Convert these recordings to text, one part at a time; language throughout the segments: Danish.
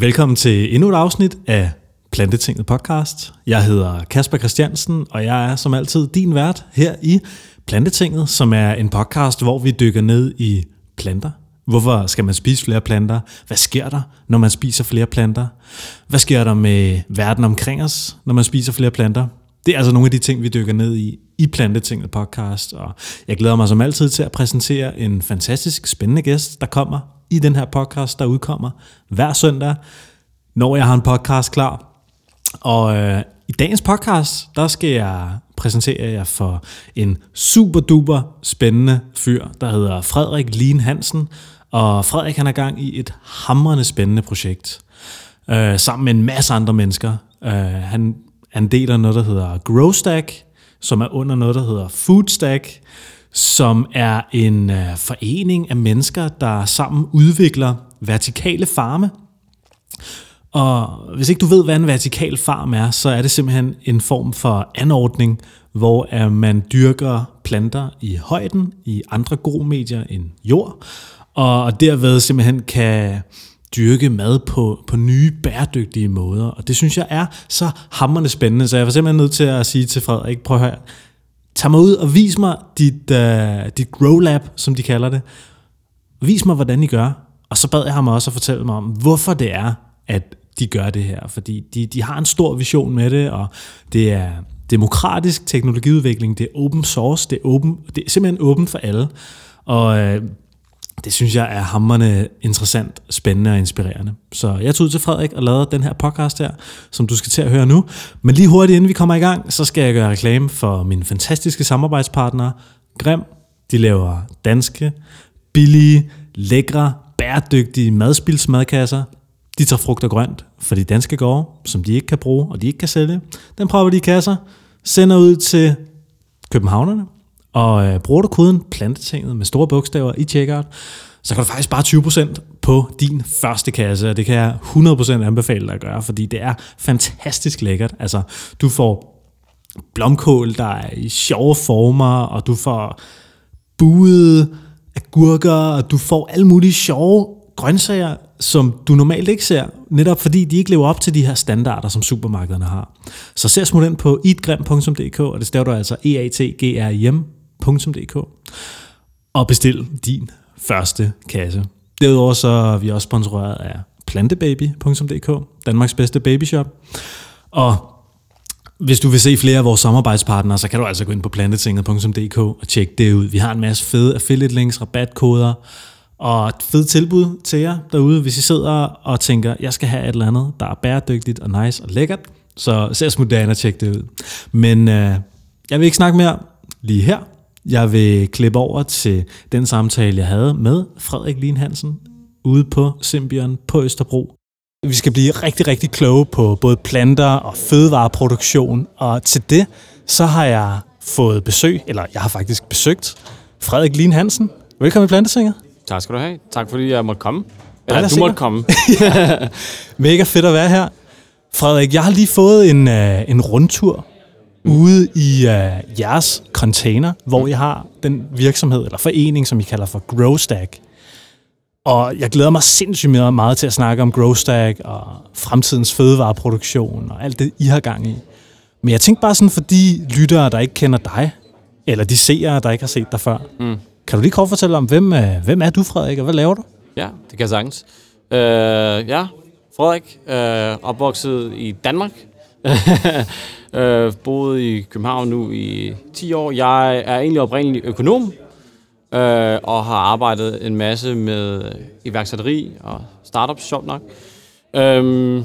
Velkommen til endnu et afsnit af Plantetinget podcast. Jeg hedder Kasper Christiansen, og jeg er som altid din vært her i Plantetinget, som er en podcast, hvor vi dykker ned i planter. Hvorfor skal man spise flere planter? Hvad sker der, når man spiser flere planter? Hvad sker der med verden omkring os, når man spiser flere planter? Det er altså nogle af de ting, vi dykker ned i i Plantetinget podcast, og jeg glæder mig som altid til at præsentere en fantastisk spændende gæst, der kommer i den her podcast, der udkommer hver søndag, når jeg har en podcast klar. Og øh, i dagens podcast, der skal jeg præsentere jer for en super duper spændende fyr, der hedder Frederik Lien Hansen. Og Frederik han er gang i et hamrende spændende projekt, øh, sammen med en masse andre mennesker. Øh, han, han deler noget, der hedder Growstack, som er under noget, der hedder Foodstack, som er en øh, forening af mennesker, der sammen udvikler vertikale farme. Og hvis ikke du ved, hvad en vertikal farm er, så er det simpelthen en form for anordning, hvor øh, man dyrker planter i højden i andre medier end jord, og derved simpelthen kan dyrke mad på, på nye bæredygtige måder. Og det synes jeg er så hammerende spændende, så jeg var simpelthen nødt til at sige til Frederik, prøv at høre, tag mig ud og vis mig dit, uh, dit grow lab, som de kalder det. Vis mig, hvordan I gør. Og så bad jeg ham også at fortælle mig om, hvorfor det er, at de gør det her. Fordi de, de har en stor vision med det, og det er demokratisk teknologiudvikling, det er open source, det er, open, det er simpelthen åbent for alle. Og øh, det synes jeg er hammerne interessant, spændende og inspirerende. Så jeg tog ud til Frederik og lavede den her podcast her, som du skal til at høre nu. Men lige hurtigt inden vi kommer i gang, så skal jeg gøre reklame for mine fantastiske samarbejdspartnere. Grim, de laver danske, billige, lækre, bæredygtige madspilsmadkasser. De tager frugt og grønt for de danske gårde, som de ikke kan bruge og de ikke kan sælge. Den prøver de i kasser, sender ud til københavnerne, og øh, bruger du koden plantetinget med store bogstaver i checkout, så kan du faktisk bare 20% på din første kasse, og det kan jeg 100% anbefale dig at gøre, fordi det er fantastisk lækkert. Altså, du får blomkål, der er i sjove former, og du får buede agurker, og du får alle mulige sjove grøntsager, som du normalt ikke ser, netop fordi de ikke lever op til de her standarder, som supermarkederne har. Så ser smut ind på eatgrim.dk, og det står du altså e a t g r i -M og bestil din første kasse. Derudover så er vi også sponsoreret af plantebaby.dk, Danmarks bedste babyshop. Og hvis du vil se flere af vores samarbejdspartnere, så kan du altså gå ind på plantetinget.dk og tjekke det ud. Vi har en masse fede affiliate links, rabatkoder og et fedt tilbud til jer derude, hvis I sidder og tænker, jeg skal have et eller andet, der er bæredygtigt og nice og lækkert. Så se smut og tjek det ud. Men øh, jeg vil ikke snakke mere lige her. Jeg vil klippe over til den samtale, jeg havde med Frederik Lien Hansen ude på Symbion på Østerbro. Vi skal blive rigtig, rigtig kloge på både planter og fødevareproduktion, og til det, så har jeg fået besøg, eller jeg har faktisk besøgt Frederik Lien Hansen. Velkommen i Plantesinget. Tak skal du have. Tak fordi jeg måtte komme. Eller du måtte komme. Mega fedt at være her. Frederik, jeg har lige fået en, uh, en rundtur ude i uh, jeres container, hvor I har den virksomhed eller forening, som I kalder for Growstack. Og jeg glæder mig sindssygt meget, meget til at snakke om Growstack og fremtidens fødevareproduktion og alt det, I har gang i. Men jeg tænkte bare sådan, for de lyttere, der ikke kender dig, eller de seere, der ikke har set dig før, mm. kan du lige kort fortælle om, hvem, hvem er du, Frederik, og hvad laver du? Ja, det kan jeg sagtens. Uh, ja, Frederik, uh, opvokset i Danmark, øh, boet i København nu i 10 år. Jeg er egentlig oprindelig økonom, øh, og har arbejdet en masse med iværksætteri og startups, sjovt nok. Øhm,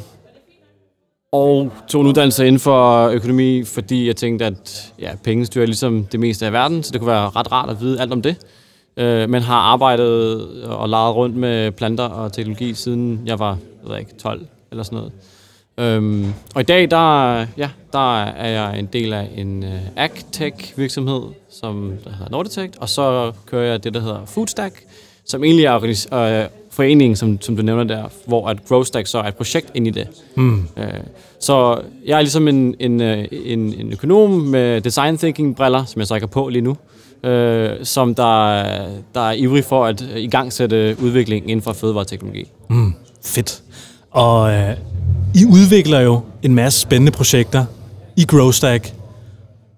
og tog en uddannelse inden for økonomi, fordi jeg tænkte, at ja, penge styrer ligesom det meste af verden, så det kunne være ret rart at vide alt om det. Øh, men har arbejdet og leget rundt med planter og teknologi, siden jeg var jeg ved ikke, 12 eller sådan noget. Øhm, og i dag, der, ja, der er jeg en del af en uh, agtech virksomhed, som der hedder Norditech, og så kører jeg det, der hedder Foodstack, som egentlig er øh, foreningen, som, som du nævner der, hvor at Growstack så er et projekt ind i det. Mm. Øh, så jeg er ligesom en, en, øh, en, en økonom med design thinking briller, som jeg så ikke på lige nu, øh, som der, der er ivrig for at i gang sætte udvikling inden for fødevareteknologi. Mm. Fedt. Og øh, I udvikler jo en masse spændende projekter i GrowStack.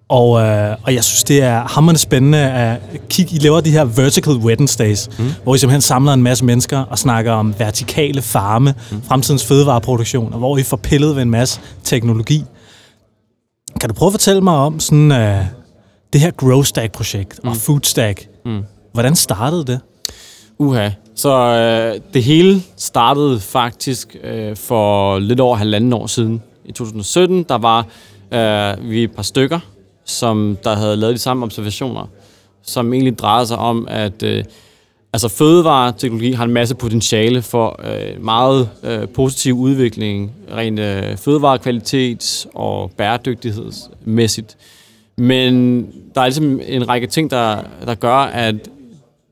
Og, øh, og jeg synes, det er hammerende spændende at kigge. I laver de her Vertical Wednesdays, mm. hvor I simpelthen samler en masse mennesker og snakker om vertikale farme, mm. fremtidens fødevareproduktion, og hvor I får pillet ved en masse teknologi. Kan du prøve at fortælle mig om sådan, uh, det her GrowStack-projekt mm. og FoodStack? Mm. Hvordan startede det? Uha. Så øh, det hele startede faktisk øh, for lidt over halvanden år siden. I 2017, der var øh, vi et par stykker, som der havde lavet de samme observationer, som egentlig drejede sig om, at øh, altså fødevareteknologi har en masse potentiale for øh, meget øh, positiv udvikling, rent øh, fødevarekvalitet og bæredygtighedsmæssigt. Men der er ligesom en række ting, der, der gør, at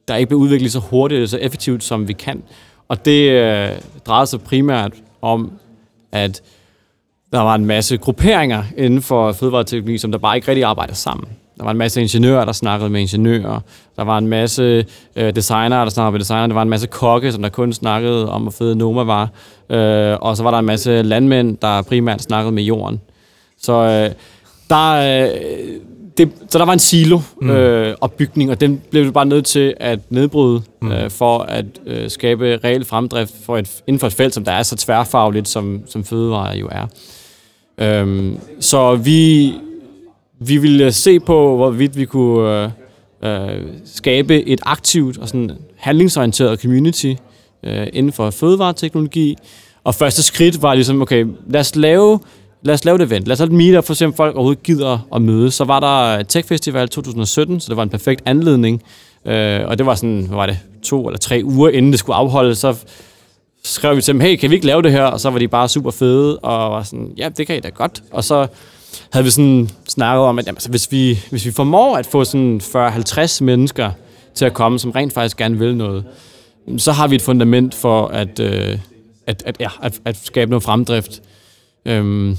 der ikke bliver udviklet så hurtigt og så effektivt, som vi kan. Og det øh, drejede sig primært om, at der var en masse grupperinger inden for fødevareteknologi, som der bare ikke rigtig arbejder sammen. Der var en masse ingeniører, der snakkede med ingeniører. Der var en masse øh, designere, der snakkede med designere. Der var en masse kokke, som der kun snakkede om, hvor fede Noma var. Øh, og så var der en masse landmænd, der primært snakkede med jorden. Så øh, der, øh, det, så der var en silo mm. øh, opbygning, og den blev du bare nødt til at nedbryde mm. øh, for at øh, skabe reel fremdrift for et, inden for et felt, som der er så tværfagligt, som, som fødevare jo er. Øhm, så vi, vi ville se på, hvorvidt vi kunne øh, øh, skabe et aktivt og sådan handlingsorienteret community øh, inden for fødevareteknologi. Og første skridt var ligesom, okay, lad os lave lad os lave et event. Lad os have et meetup, for at se, om folk overhovedet gider at møde. Så var der Tech Festival 2017, så det var en perfekt anledning. Øh, og det var sådan, hvad var det, to eller tre uger inden det skulle afholdes, så skrev vi til dem, hey, kan vi ikke lave det her? Og så var de bare super fede, og var sådan, ja, det kan I da godt. Og så havde vi sådan snakket om, at jamen, altså, hvis, vi, hvis vi formår at få sådan 40-50 mennesker til at komme, som rent faktisk gerne vil noget, så har vi et fundament for at, øh, at, at, ja, at, at skabe noget fremdrift. Øhm,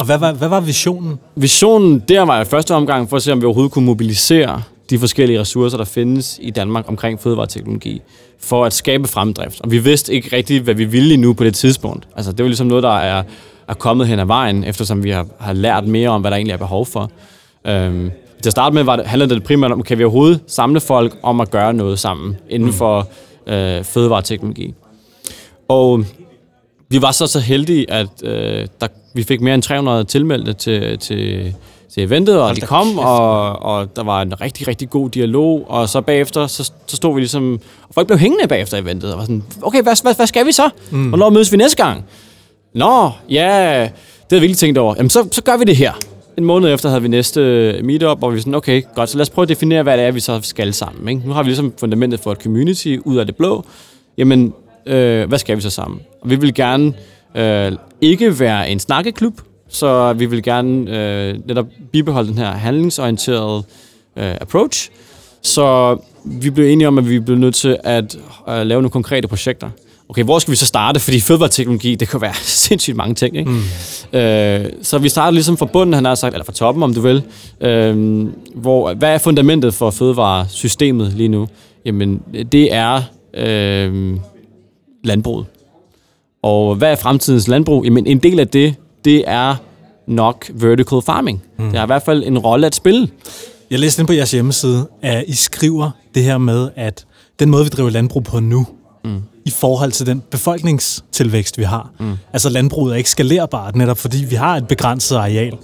og hvad var, hvad var visionen? Visionen der var i første omgang for at se, om vi overhovedet kunne mobilisere de forskellige ressourcer, der findes i Danmark omkring fødevareteknologi, for at skabe fremdrift. Og vi vidste ikke rigtigt, hvad vi ville endnu på det tidspunkt. Altså, det var ligesom noget, der er, er kommet hen ad vejen, eftersom vi har, har lært mere om, hvad der egentlig er behov for. Øhm, til at starte med var det, handlede det primært om, kan vi overhovedet samle folk om at gøre noget sammen inden mm. for øh, fødevareteknologi. Og vi var så så heldige, at øh, der, vi fik mere end 300 tilmeldte til, til, til eventet, og de kom, og, og der var en rigtig, rigtig god dialog, og så bagefter, så, så stod vi ligesom, og folk blev hængende bagefter eventet, og var sådan, okay, hvad, hvad, hvad skal vi så? Mm. Hvornår mødes vi næste gang? Nå, ja, det havde vi virkelig tænkt over. Jamen, så, så gør vi det her. En måned efter havde vi næste meetup, hvor vi sådan, okay, godt, så lad os prøve at definere, hvad det er, vi så skal sammen. Ikke? Nu har vi ligesom fundamentet for et community ud af det blå. Jamen, øh, hvad skal vi så sammen? Og vi vil gerne øh, ikke være en snakkeklub, så vi vil gerne øh, netop bibeholde den her handlingsorienterede øh, approach. Så vi blev enige om, at vi blev nødt til at øh, lave nogle konkrete projekter. Okay, hvor skal vi så starte? Fordi fødevareteknologi, det kan være sindssygt mange ting. Ikke? Mm. Øh, så vi starter ligesom fra bunden, han har sagt, eller fra toppen, om du vil. Øh, hvor, hvad er fundamentet for fødevaresystemet lige nu? Jamen, det er øh, landbruget. Og hvad er fremtidens landbrug? Jamen, en del af det, det er nok vertical farming. Mm. Det har i hvert fald en rolle at spille. Jeg læste ind på jeres hjemmeside, at I skriver det her med, at den måde, vi driver landbrug på nu, mm. i forhold til den befolkningstilvækst, vi har. Mm. Altså landbruget er ikke skalerbart, netop fordi vi har et begrænset areal.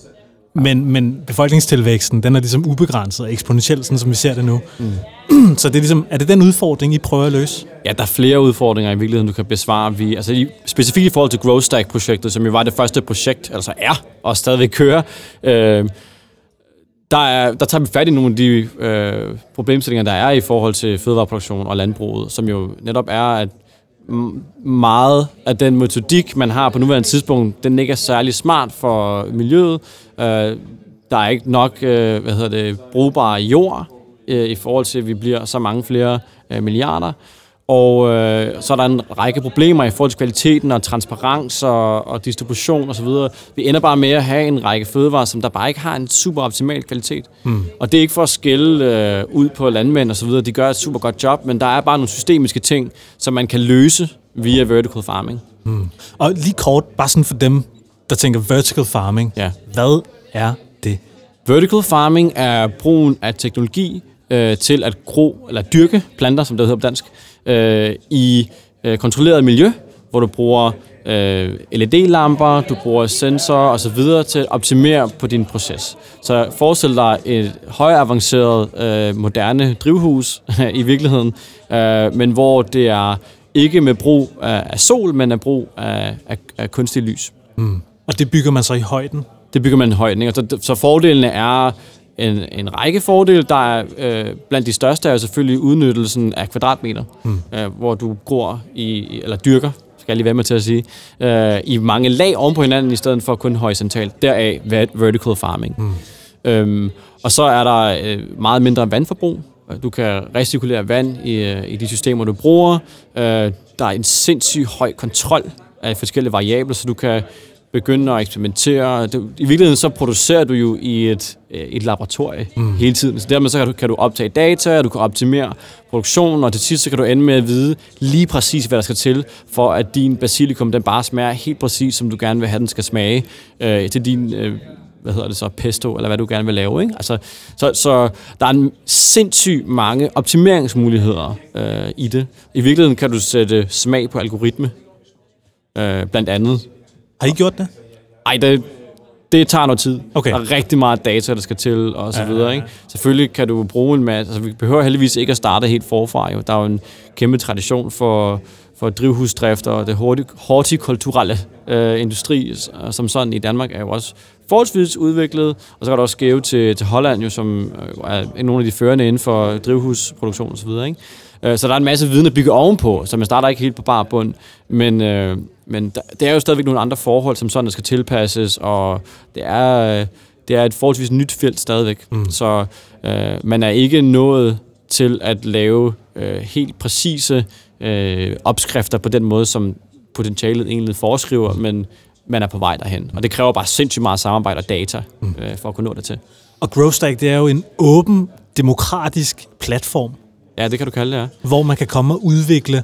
Men, men befolkningstilvæksten, den er ligesom ubegrænset og eksponentiel, sådan som vi ser det nu. Mm. Så det er, ligesom, er det den udfordring, I prøver at løse? Ja, der er flere udfordringer i virkeligheden, du kan besvare. Vi, altså, i, specifikt i forhold til Growth Stack-projektet, som jo var det første projekt, altså er, og stadigvæk kører, øh, der, er, der tager vi fat i nogle af de øh, problemstillinger, der er i forhold til fødevareproduktion og landbruget, som jo netop er, at meget af den metodik, man har på nuværende tidspunkt, den ikke er særlig smart for miljøet. Øh, der er ikke nok øh, hvad hedder det, brugbare jord øh, i forhold til, at vi bliver så mange flere øh, milliarder. Og øh, så er der en række problemer i forhold til kvaliteten og transparens og, og distribution osv. Vi ender bare med at have en række fødevarer, som der bare ikke har en super optimal kvalitet. Mm. Og det er ikke for at skælde øh, ud på landmænd og så videre. De gør et super godt job, men der er bare nogle systemiske ting, som man kan løse via vertical farming. Mm. Og lige kort, bare sådan for dem, der tænker vertical farming. Ja. Hvad er det? Vertical farming er brugen af teknologi øh, til at gro, eller dyrke planter, som det hedder på dansk, øh, i øh, kontrolleret miljø, hvor du bruger øh, LED-lamper, du bruger sensorer osv. til at optimere på din proces. Så forestil dig et højt avanceret, øh, moderne drivhus i virkeligheden, øh, men hvor det er ikke med brug af, af sol, men af brug af, af, af kunstig lys. Mm. Og det bygger man så i højden? Det bygger man i højden. Ikke? Så, så fordelene er en, en række fordele. Der er øh, blandt de største er selvfølgelig udnyttelsen af kvadratmeter, mm. øh, hvor du gror i, eller dyrker skal jeg lige være med til at sige, øh, i mange lag oven på hinanden, i stedet for kun horisontalt. Deraf vertical farming. Mm. Øhm, og så er der øh, meget mindre vandforbrug. Du kan recirkulere vand i, øh, i de systemer, du bruger. Øh, der er en sindssygt høj kontrol af forskellige variabler, så du kan begynde at eksperimentere. Du, I virkeligheden så producerer du jo i et, øh, et laboratorie mm. hele tiden. Så dermed så kan du, kan du optage data, og du kan optimere produktionen, og til sidst så kan du ende med at vide lige præcis, hvad der skal til, for at din basilikum den bare smager helt præcis, som du gerne vil have, den skal smage øh, til din... Øh, hvad hedder det så, pesto, eller hvad du gerne vil lave. Ikke? Altså, så, så der er en sindssygt mange optimeringsmuligheder øh, i det. I virkeligheden kan du sætte smag på algoritme, øh, blandt andet. Har I gjort det? Ej, det, det tager noget tid. Okay. Der er rigtig meget data, der skal til, og så ja, videre. Ikke? Selvfølgelig kan du bruge en masse... Altså, vi behøver heldigvis ikke at starte helt forfra. Jo. Der er jo en kæmpe tradition for, for drivhusdrift, og det hortikulturelle øh, industri, som sådan i Danmark, er jo også forholdsvis udviklet. Og så kan du også skæve til, til Holland, jo, som øh, er nogle af de førende inden for drivhusproduktion osv., ikke? Øh, så der er en masse viden at bygge ovenpå, så man starter ikke helt på bare bund. Men, øh, men der, det er jo stadigvæk nogle andre forhold, som sådan, der skal tilpasses, og det er, det er et forholdsvis nyt felt stadigvæk. Mm. Så øh, man er ikke nået til at lave øh, helt præcise øh, opskrifter på den måde, som potentialet egentlig foreskriver, men man er på vej derhen. Og det kræver bare sindssygt meget samarbejde og data, mm. øh, for at kunne nå det til. Og GrowStack, det er jo en åben, demokratisk platform, Ja, det kan du kalde det, ja. Hvor man kan komme og udvikle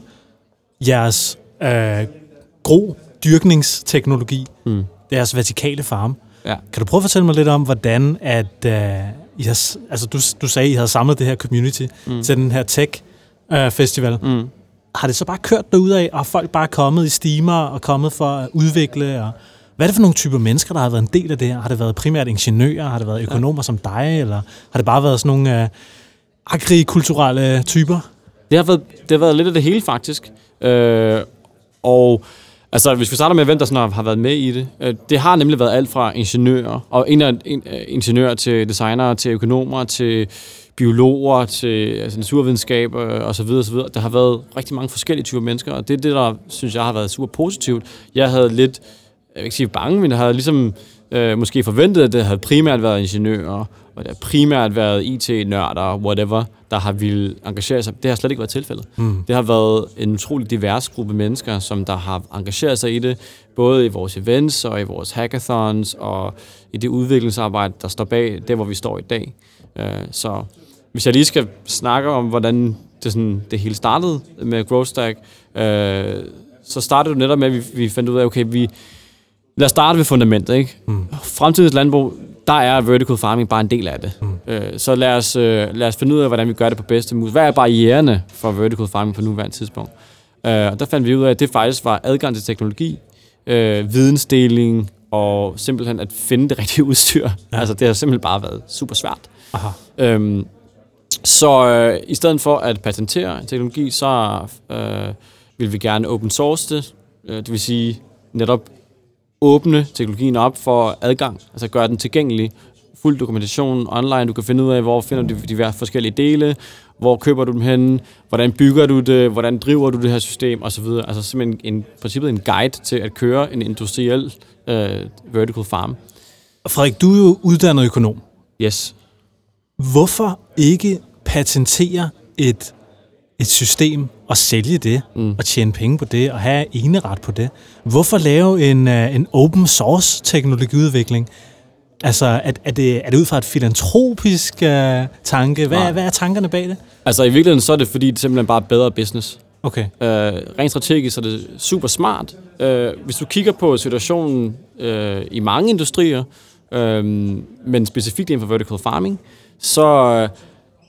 jeres øh, gro dyrkningsteknologi, mm. deres vertikale farm. Ja. Kan du prøve at fortælle mig lidt om, hvordan at, øh, I har, altså du, du sagde, at I havde samlet det her community mm. til den her tech-festival. Øh, mm. Har det så bare kørt af, og folk bare kommet i steamer og kommet for at udvikle? Og hvad er det for nogle typer mennesker, der har været en del af det her? Har det været primært ingeniører? Har det været økonomer ja. som dig? Eller har det bare været sådan nogle... Øh, agrikulturelle typer? Det har været, det har været lidt af det hele, faktisk. Øh, og altså, hvis vi starter med, hvem der sådan har, været med i det. Øh, det har nemlig været alt fra ingeniører, og en af en, øh, ingeniører til designere, til økonomer, til biologer, til altså, naturvidenskab øh, og så videre, og så videre. Der har været rigtig mange forskellige typer mennesker, og det er det, der synes jeg har været super positivt. Jeg havde lidt, jeg vil ikke sige bange, men jeg havde ligesom øh, måske forventet, at det havde primært været ingeniører, og det har primært været IT-nørder, whatever, der har ville engagere sig. Det har slet ikke været tilfældet. Mm. Det har været en utrolig divers gruppe mennesker, som der har engageret sig i det, både i vores events og i vores hackathons og i det udviklingsarbejde, der står bag det, hvor vi står i dag. Uh, så hvis jeg lige skal snakke om, hvordan det, sådan, det hele startede med GrowStack, uh, så startede det netop med, at vi, vi fandt ud af, okay, vi, lad os starte ved fundamentet. Ikke? Mm. Fremtidens landbrug, der er vertical farming bare en del af det. Mm. Øh, så lad os, øh, lad os finde ud af, hvordan vi gør det på bedste måde. Hvad er barriererne for vertical farming på nuværende tidspunkt? Øh, og der fandt vi ud af, at det faktisk var adgang til teknologi, øh, vidensdeling og simpelthen at finde det rigtige udstyr. Ja. Altså det har simpelthen bare været super svært. Aha. Øhm, så øh, i stedet for at patentere teknologi, så øh, vil vi gerne open source det. Øh, det vil sige netop åbne teknologien op for adgang, altså gøre den tilgængelig, fuld dokumentation online, du kan finde ud af, hvor finder du de forskellige dele, hvor køber du dem hen, hvordan bygger du det, hvordan driver du det her system, osv. Altså simpelthen en, princippet en guide til at køre en industriel uh, vertical farm. Frederik, du er jo uddannet økonom. Yes. Hvorfor ikke patentere et et system og sælge det, mm. og tjene penge på det, og have ret på det. Hvorfor lave en, uh, en open source teknologiudvikling? Altså, er, er, det, er det ud fra et filantropisk uh, tanke? Hvad, hvad er tankerne bag det? Altså, i virkeligheden så er det, fordi det simpelthen bare er bedre business. Okay. Øh, rent strategisk så er det super smart. Øh, hvis du kigger på situationen øh, i mange industrier, øh, men specifikt inden for vertical farming, så øh,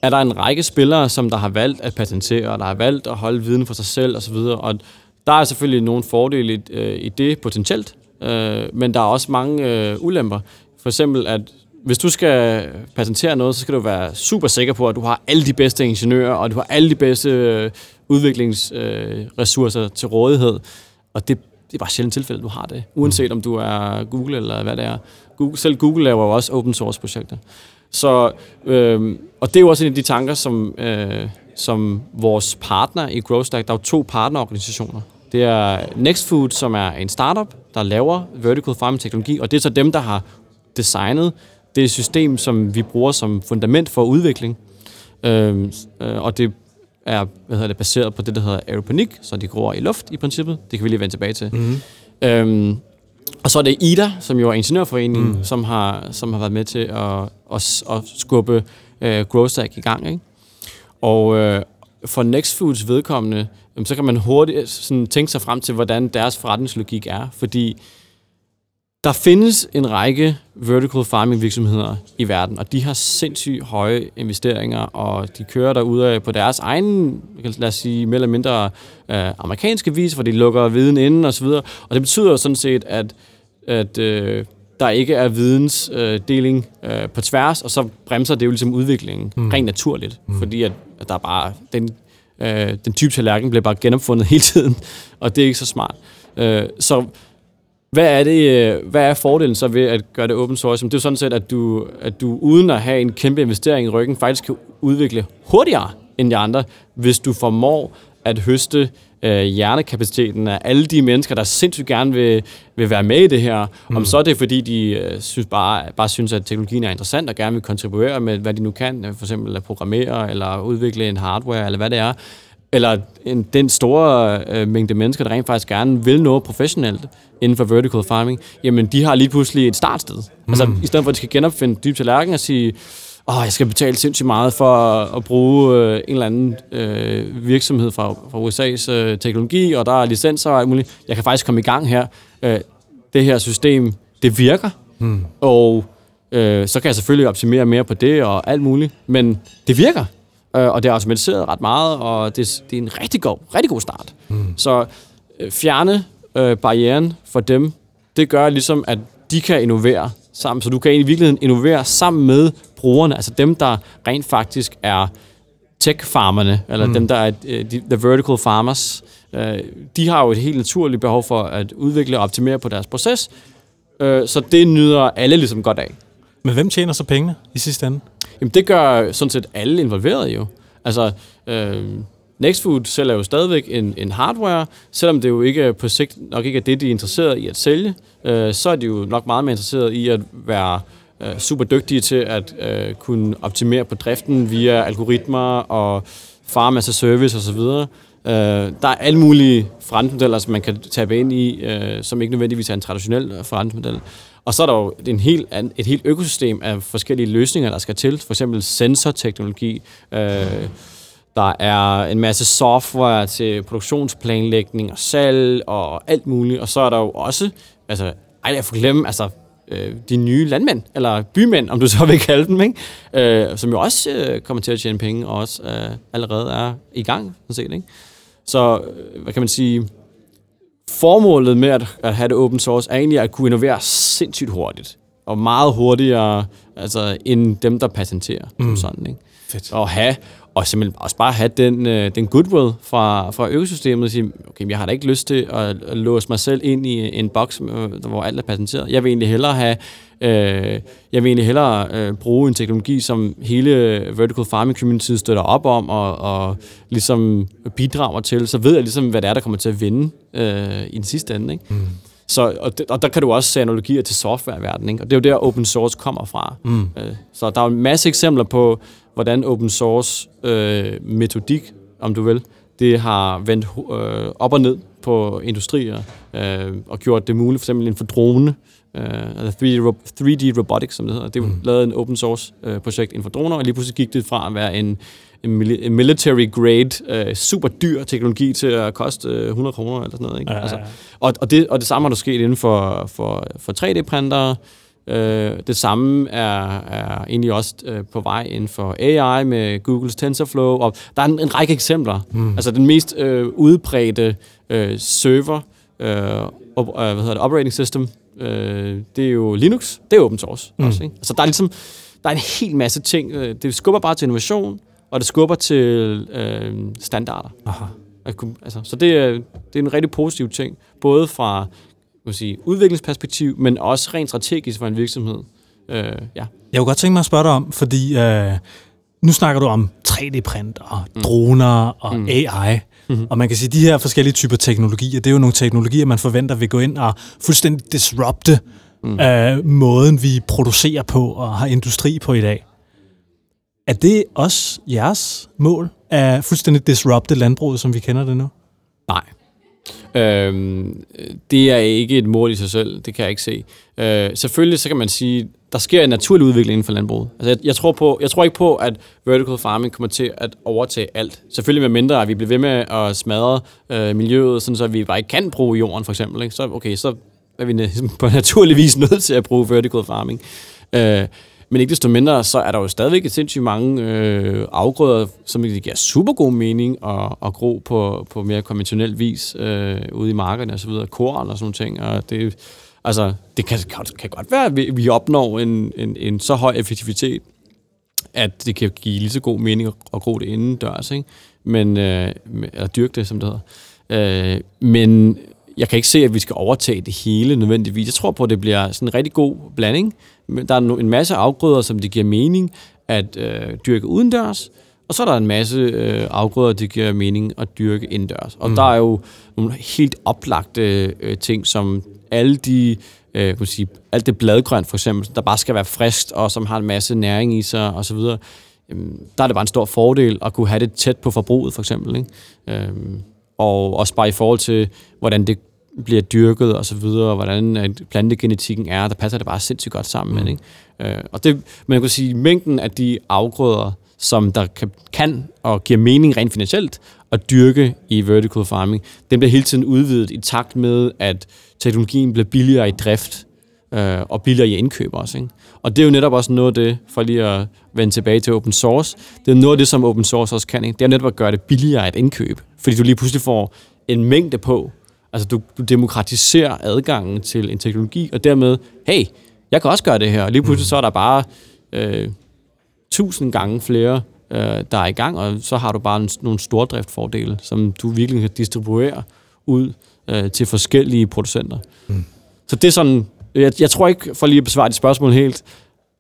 er der en række spillere, som der har valgt at patentere, og der har valgt at holde viden for sig selv osv., og der er selvfølgelig nogle fordele i, øh, i det potentielt, øh, men der er også mange øh, ulemper. For eksempel, at hvis du skal patentere noget, så skal du være super sikker på, at du har alle de bedste ingeniører, og du har alle de bedste øh, udviklingsressourcer øh, til rådighed. Og det, det er bare sjældent tilfælde, du har det. Uanset om du er Google eller hvad det er. Google, selv Google laver jo også open source projekter. Så, øh, og det er jo også en af de tanker, som, øh, som vores partner i GrowStack, der er jo to partnerorganisationer. Det er Nextfood, som er en startup, der laver vertical farming teknologi, og det er så dem, der har designet det system, som vi bruger som fundament for udvikling. Øh, øh, og det er hvad hedder det, baseret på det, der hedder aeroponik, så de gror i luft i princippet. Det kan vi lige vende tilbage til. Mm-hmm. Øhm, og så er det IDA, som jo er ingeniørforeningen, mm. som, har, som har været med til at, at, at skubbe øh, GrowStack i gang. Ikke? Og øh, for Nextfoods vedkommende, så kan man hurtigt øh, sådan, tænke sig frem til, hvordan deres forretningslogik er. Fordi der findes en række vertical farming virksomheder i verden, og de har sindssygt høje investeringer, og de kører derude på deres egen, lad os sige, mere eller mindre øh, amerikanske vis, hvor de lukker viden inden og så videre. Og det betyder sådan set, at, at øh, der ikke er vidensdeling øh, øh, på tværs, og så bremser det jo ligesom udviklingen mm. rent naturligt, mm. fordi at, at der er bare, den, øh, den type tallerken bliver bare genopfundet hele tiden, og det er ikke så smart. Øh, så hvad er, det, øh, hvad er fordelen så ved at gøre det open source? Det er jo sådan set, at du, at du uden at have en kæmpe investering i ryggen, faktisk kan udvikle hurtigere end de andre, hvis du formår at høste øh, hjernekapaciteten af alle de mennesker, der sindssygt gerne vil, vil være med i det her. Mm. Om så er det, fordi de øh, synes bare, bare synes, at teknologien er interessant og gerne vil kontribuere med, hvad de nu kan, for eksempel at programmere eller udvikle en hardware eller hvad det er eller en, den store øh, mængde mennesker, der rent faktisk gerne vil noget professionelt inden for vertical farming, jamen de har lige pludselig et startsted. Altså, mm. Altså i stedet for at de skal genopfinde dyb tallerken og sige, åh, jeg skal betale sindssygt meget for at, at bruge øh, en eller anden øh, virksomhed fra, fra USA's øh, teknologi, og der er licenser og alt muligt. Jeg kan faktisk komme i gang her. Øh, det her system, det virker, mm. og øh, så kan jeg selvfølgelig optimere mere på det og alt muligt, men det virker. Øh, og det er automatiseret ret meget, og det, det er en rigtig god, rigtig god start. Mm. Så øh, fjerne øh, barrieren for dem, det gør ligesom, at de kan innovere sammen. Så du kan i virkeligheden innovere sammen med brugerne, altså dem, der rent faktisk er tech-farmerne, eller mm. dem, der er uh, the vertical farmers. Uh, de har jo et helt naturligt behov for at udvikle og optimere på deres proces, uh, så det nyder alle ligesom godt af. Men hvem tjener så pengene i sidste ende? Jamen, det gør sådan set alle involverede jo. Altså, øh, Nextfood sælger jo stadigvæk en, en hardware, selvom det jo ikke på sigt nok ikke er det, de er interesseret i at sælge, øh, så er de jo nok meget mere interesseret i at være øh, Øh, super dygtige til at øh, kunne optimere på driften via algoritmer og farm as a service osv. Øh, der er alle mulige forretningsmodeller, som man kan tabe ind i, øh, som ikke nødvendigvis er en traditionel forretningsmodel. Og så er der jo en helt, et helt økosystem af forskellige løsninger, der skal til. For eksempel sensorteknologi. Øh, der er en masse software til produktionsplanlægning og salg og alt muligt. Og så er der jo også, altså, ej, jeg får glemme, altså, øh, de nye landmænd, eller bymænd, om du så vil kalde dem, ikke? Øh, som jo også øh, kommer til at tjene penge, og også øh, allerede er i gang, sådan set, ikke? Så, øh, hvad kan man sige, formålet med at, at have det open source er egentlig at kunne innovere sindssygt hurtigt. Og meget hurtigere altså, end dem, der patenterer. Mm. Som sådan, ikke? Fedt. Og have, og simpelthen også bare have den, øh, den goodwill fra, fra økosystemet og sige, okay, jeg har da ikke lyst til at, at låse mig selv ind i en boks, øh, hvor alt er patenteret. Jeg vil egentlig hellere have, øh, jeg vil egentlig hellere øh, bruge en teknologi, som hele vertical farming community støtter op om og, og ligesom bidrager til, så ved jeg ligesom, hvad det er, der kommer til at vinde øh, i den sidste ende. Ikke? Mm. Så, og, det, og der kan du også se analogier til softwareverdenen, ikke? og det er jo der, open source kommer fra. Mm. Øh, så der er en masse eksempler på, hvordan open source øh, metodik, om du vil, det har vendt øh, op og ned på industrier, øh, og gjort det muligt for eksempel inden for drone, øh, eller 3D, ro- 3D Robotics, som det hedder. Det er mm. lavet en open source øh, projekt inden for droner, og lige pludselig gik det fra at være en, en military grade, øh, super dyr teknologi til at koste øh, 100 kroner eller sådan noget. Ikke? Ja, ja, ja. Altså, og, og, det, og det samme har der sket inden for, for, for 3D-printere. Øh, det samme er, er egentlig også øh, på vej inden for AI med Googles TensorFlow. Og der er en, en række eksempler. Mm. Altså den mest øh, udbredte øh, server, øh, op, øh, hvad hedder det, operating system, øh, det er jo Linux. Det er open source mm. også. Ikke? Altså der er ligesom der er en hel masse ting. Øh, Det skubber bare til innovation, og det skubber til øh, standarder. Aha. Altså, så det er, det er en rigtig positiv ting, både fra man sige, udviklingsperspektiv, men også rent strategisk for en virksomhed. Øh, ja. Jeg kunne godt tænke mig at spørge dig om, fordi øh, nu snakker du om 3D-print og droner og mm. AI. Mm-hmm. Og man kan sige, at de her forskellige typer teknologier, det er jo nogle teknologier, man forventer vil gå ind og fuldstændig disrupte mm. øh, måden, vi producerer på og har industri på i dag. Er det også jeres mål at fuldstændig disrupte landbruget, som vi kender det nu? Nej. Øhm, det er ikke et mål i sig selv, det kan jeg ikke se. Øh, selvfølgelig så kan man sige, der sker en naturlig udvikling inden for landbruget. Altså, jeg, jeg, tror på, jeg tror ikke på, at vertical farming kommer til at overtage alt. Selvfølgelig med mindre, at vi bliver ved med at smadre øh, miljøet, sådan så vi bare ikke kan bruge jorden, for eksempel. Ikke? Så, okay, så er vi på naturlig vis nødt til at bruge vertical farming. Øh, men ikke desto mindre, så er der jo stadigvæk et sindssygt mange øh, afgrøder, som det giver super god mening at, at gro på, på mere konventionel vis øh, ude i markerne og så videre, korn og sådan ting. Og det, altså, det kan, kan, kan godt være, at vi, vi opnår en, en, en så høj effektivitet, at det kan give lige så god mening at, at gro det indendørs, ikke? Men, øh, eller dyrke det, som det hedder. Øh, men jeg kan ikke se, at vi skal overtage det hele nødvendigvis. Jeg tror på, at det bliver sådan en rigtig god blanding. Der er en masse afgrøder, som det giver mening at øh, dyrke udendørs, og så er der en masse øh, afgrøder, det giver mening at dyrke indendørs. Og mm. der er jo nogle helt oplagte øh, ting, som alle de, øh, kan man sige, alt det bladgrønt for eksempel, der bare skal være friskt, og som har en masse næring i sig, og så videre. Jamen, der er det bare en stor fordel at kunne have det tæt på forbruget, for eksempel. Ikke? Øhm, og også bare i forhold til, hvordan det bliver dyrket og så videre, og hvordan øh, plantegenetikken er, der passer det bare sindssygt godt sammen med det. Ikke? Øh, og det, man kan sige, mængden af de afgrøder, som der kan, kan og giver mening rent finansielt at dyrke i vertical farming, den bliver hele tiden udvidet i takt med, at teknologien bliver billigere i drift, øh, og billigere i indkøb også. Ikke? Og det er jo netop også noget af det, for lige at vende tilbage til open source, det er noget af det, som open source også kan. Ikke? Det er netop at gøre det billigere at indkøbe, fordi du lige pludselig får en mængde på. Altså du, du demokratiserer adgangen til en teknologi, og dermed, hey, jeg kan også gøre det her. Og lige pludselig så er der bare øh, tusind gange flere, øh, der er i gang, og så har du bare en, nogle stordriftfordele, som du virkelig kan distribuere ud øh, til forskellige producenter. Mm. Så det er sådan, jeg, jeg tror ikke, for lige at besvare dit spørgsmål helt,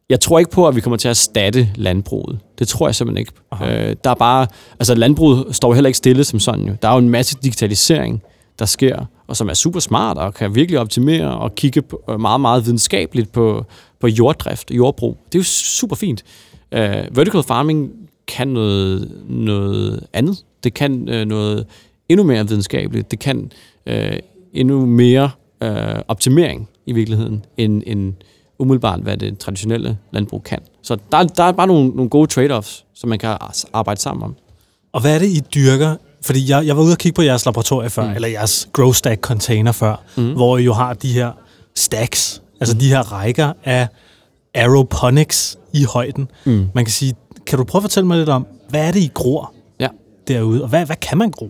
jeg tror ikke på, at vi kommer til at erstatte landbruget. Det tror jeg simpelthen ikke. Øh, der er bare, altså landbruget står heller ikke stille som sådan jo. Der er jo en masse digitalisering, der sker, og som er super smart og kan virkelig optimere og kigge på, øh, meget, meget videnskabeligt på, på jorddrift og jordbrug. Det er jo super fint. Uh, vertical farming kan noget, noget andet. Det kan uh, noget endnu mere videnskabeligt. Det kan uh, endnu mere uh, optimering i virkeligheden, end, end umiddelbart, hvad det traditionelle landbrug kan. Så der, der er bare nogle, nogle gode trade-offs, som man kan arbejde sammen om. Og hvad er det, I dyrker? Fordi jeg, jeg var ude og kigge på jeres laboratorie før, mm. eller jeres grow stack container før, mm. hvor I jo har de her stacks, altså mm. de her rækker af aeroponics i højden. Mm. Man kan sige, kan du prøve at fortælle mig lidt om, hvad er det, I gror Ja. derude, og hvad, hvad kan man gro?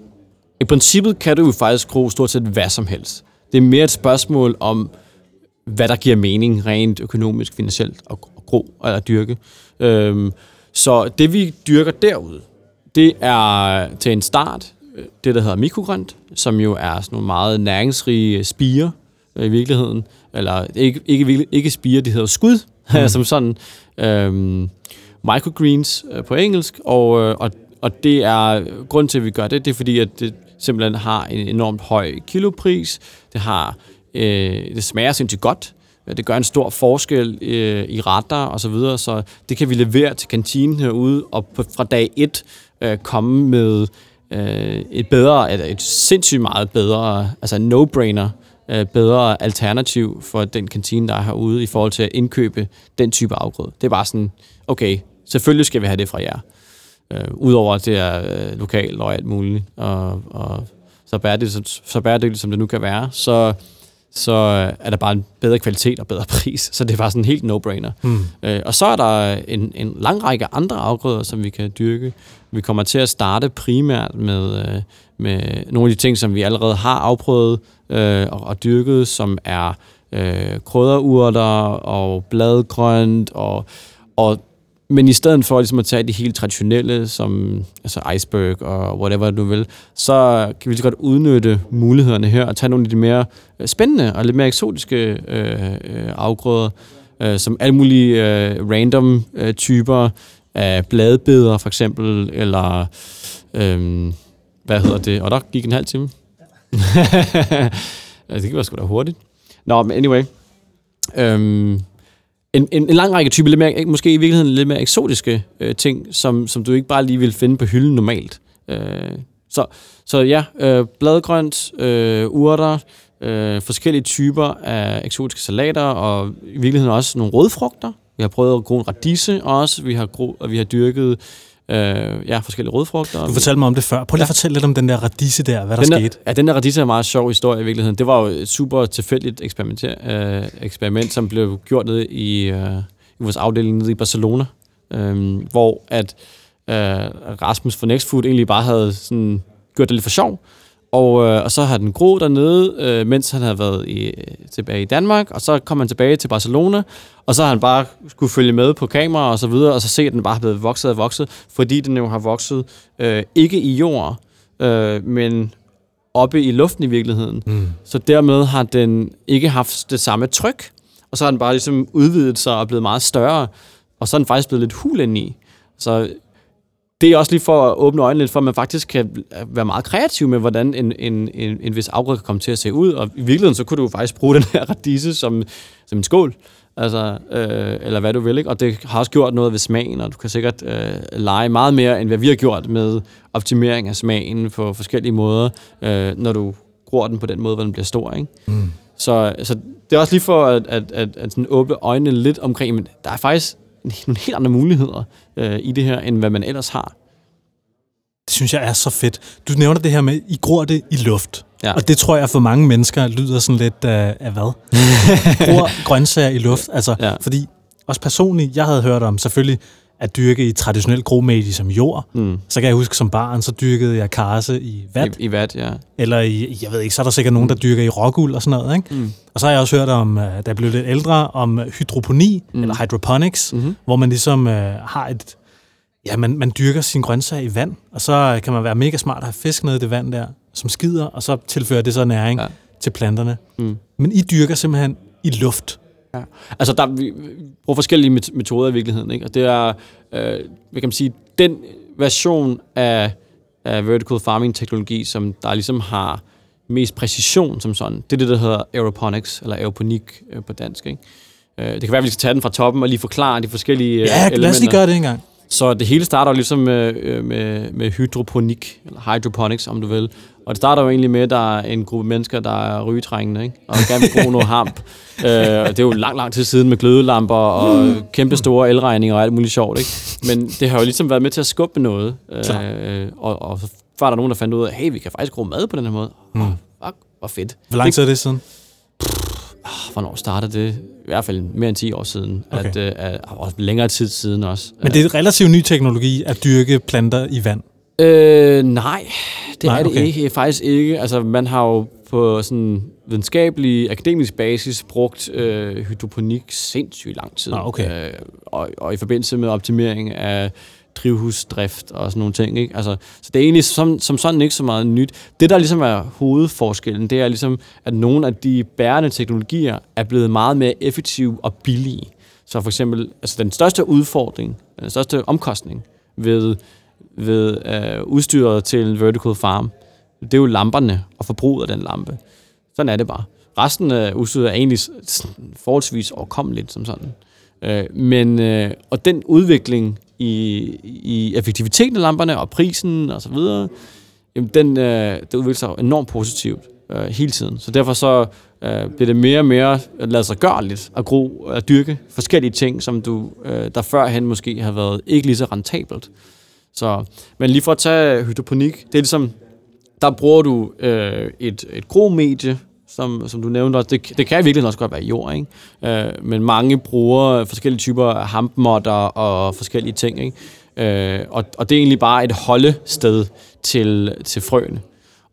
I princippet kan du jo faktisk gro stort set hvad som helst. Det er mere et spørgsmål om, hvad der giver mening rent økonomisk, finansielt at gro eller dyrke. Øhm, så det vi dyrker derude, det er til en start øh, det, der hedder mikrogrønt, som jo er sådan nogle meget næringsrige spiger øh, i virkeligheden. Eller ikke, ikke, ikke spiger, det hedder skud, mm. som sådan. Øhm, microgreens øh, på engelsk, og, og, og det er, grund til, at vi gør det, det er fordi, at det simpelthen har en enormt høj kilopris. Det har, øh, det smager sindssygt godt. Det gør en stor forskel øh, i retter og så videre, så det kan vi levere til kantinen herude, og på, fra dag 1 øh, komme med øh, et bedre, et, et sindssygt meget bedre, altså no-brainer, øh, bedre alternativ for den kantine, der er herude, i forhold til at indkøbe den type afgrøde. Det er bare sådan, okay, selvfølgelig skal vi have det fra jer. Øh, Udover at det er øh, lokalt og alt muligt, og, og så bæredygtigt, så bæredygtigt, som det nu kan være, så, så er der bare en bedre kvalitet og bedre pris. Så det er bare sådan en helt no-brainer. Mm. Øh, og så er der en, en lang række andre afgrøder, som vi kan dyrke. Vi kommer til at starte primært med, øh, med nogle af de ting, som vi allerede har afprøvet øh, og, og dyrket, som er øh, krydderurter og bladgrønt og, og men i stedet for ligesom at tage de helt traditionelle, som altså iceberg og whatever du vil, så kan vi lige godt udnytte mulighederne her og tage nogle af de mere øh, spændende og lidt mere eksotiske øh, øh, afgrøder, øh, som alle mulige øh, random øh, typer af bladbeder for eksempel, eller øh, hvad hedder det? Og der gik en halv time. det gik sgu da hurtigt. Nå, men anyway. Øhm, en, en, en lang række typer, lidt mere, måske i virkeligheden lidt mere eksotiske øh, ting, som, som du ikke bare lige vil finde på hylden normalt. Øh, så, så ja, øh, bladgrønt, øh, urter, øh, forskellige typer af eksotiske salater, og i virkeligheden også nogle rødfrugter. Vi har prøvet at gro en radise også, vi har, gro, og vi har dyrket øh, ja, forskellige rødfrugter. Du fortalte mig om det før. Prøv lige ja. at fortælle lidt om den der radise der, hvad der den der, skete. Ja, den der radise er en meget sjov historie i virkeligheden. Det var jo et super tilfældigt eksperiment, øh, eksperiment som blev gjort nede i, øh, i vores afdeling nede i Barcelona, øh, hvor at øh, Rasmus fra Nextfood egentlig bare havde sådan, gjort det lidt for sjov, og, øh, og så har den groet dernede, øh, mens han havde været i, tilbage i Danmark, og så kom han tilbage til Barcelona, og så har han bare skulle følge med på kamera og så videre, og så se, at den bare er blevet vokset og vokset, fordi den jo har vokset øh, ikke i jord, øh, men oppe i luften i virkeligheden. Mm. Så dermed har den ikke haft det samme tryk, og så har den bare ligesom udvidet sig og blevet meget større, og så er den faktisk blevet lidt hul i. Så det er også lige for at åbne øjnene lidt for, at man faktisk kan være meget kreativ med, hvordan en, en, en, en vis afgrøde kan komme til at se ud. Og i virkeligheden, så kunne du faktisk bruge den her radise som, som en skål. Altså, øh, eller hvad du vil, ikke? Og det har også gjort noget ved smagen, og du kan sikkert øh, lege meget mere, end hvad vi har gjort med optimering af smagen på forskellige måder, øh, når du gror den på den måde, hvor den bliver stor, ikke? Mm. Så, så det er også lige for at, at, at, at sådan åbne øjnene lidt omkring, men der er faktisk nogle helt andre muligheder øh, i det her, end hvad man ellers har. Det synes jeg er så fedt. Du nævner det her med, I gror det i luft. Ja. Og det tror jeg for mange mennesker lyder sådan lidt af, af hvad? gror grøntsager i luft. Altså, Ja. Fordi også personligt, jeg havde hørt om selvfølgelig at dyrke i traditionelt gromedie som jord. Mm. Så kan jeg huske, som barn, så dyrkede jeg karse i vat. I, I vat, ja. Eller i, jeg ved ikke, så er der sikkert nogen, der dyrker i råguld og sådan noget. Ikke? Mm. Og så har jeg også hørt om, øh, da jeg blev lidt ældre, om hydroponi, mm. eller hydroponics, Mhm. hvor man ligesom øh, har et... Ja, man, man dyrker sin grøntsager i vand, og så kan man være mega smart at have fisk nede i det vand der, som skider, og så tilfører det så næring ja. til planterne. Mm. Men I dyrker simpelthen i luft. Ja. Altså, der, vi, vi bruger forskellige met- metoder i virkeligheden, ikke? Og det er, øh, hvad kan man sige, den version af, af vertical farming-teknologi, som der ligesom har mest præcision som sådan, det er det, der hedder aeroponics, eller aeroponik øh, på dansk, ikke? Øh, det kan være, at vi skal tage den fra toppen og lige forklare de forskellige øh, Ja, elementer. lad os lige gøre det en gang. Så det hele starter ligesom med, øh, med, med hydroponik, eller hydroponics, om du vil. Og det starter jo egentlig med, at der er en gruppe mennesker, der er rygetrængende, ikke? og gerne vil bruge noget hamp. Øh, det er jo lang, lang tid siden med glødelamper og kæmpe store elregninger og alt muligt sjovt. Ikke? Men det har jo ligesom været med til at skubbe noget. Øh, og, og så var der nogen, der fandt ud af, hey, vi kan faktisk gro mad på den her måde. Mm. Oh, fuck, hvor fedt. Hvor lang tid er det siden? Hvornår startede det? I hvert fald mere end 10 år siden. Okay. At, øh, at, og længere tid siden også. Men det er relativt ny teknologi at dyrke planter i vand. Øh, nej, det nej, er det okay. ikke. Faktisk ikke. Altså, man har jo på sådan videnskabelig, akademisk basis brugt øh, hydroponik sindssygt lang tid. Ah, okay. Øh, og, og i forbindelse med optimering af drivhusdrift og sådan nogle ting. Ikke? Altså, så det er egentlig som, som sådan ikke så meget nyt. Det, der ligesom er hovedforskellen, det er ligesom, at nogle af de bærende teknologier er blevet meget mere effektive og billige. Så for eksempel, altså den største udfordring, den største omkostning ved ved øh, udstyret til en vertical farm, det er jo lamperne og forbruget af den lampe. Sådan er det bare. Resten af udstyret er egentlig forholdsvis overkommeligt som sådan. Øh, men, øh, og den udvikling i, i effektiviteten af lamperne og prisen og så videre, jamen den, øh, det udvikler sig enormt positivt øh, hele tiden. Så derfor så øh, bliver det mere og mere lade sig gøre lidt at gro, at dyrke forskellige ting, som du, øh, der førhen måske har været ikke lige så rentabelt. Så, men lige for at tage hydroponik, det er ligesom, der bruger du øh, et, et gromedie, som, som du nævnte også. Det, det kan virkelig også godt være jord, ikke? Øh, men mange bruger forskellige typer af hampmotter og forskellige ting, ikke? Øh, og, og det er egentlig bare et holdested til, til frøene.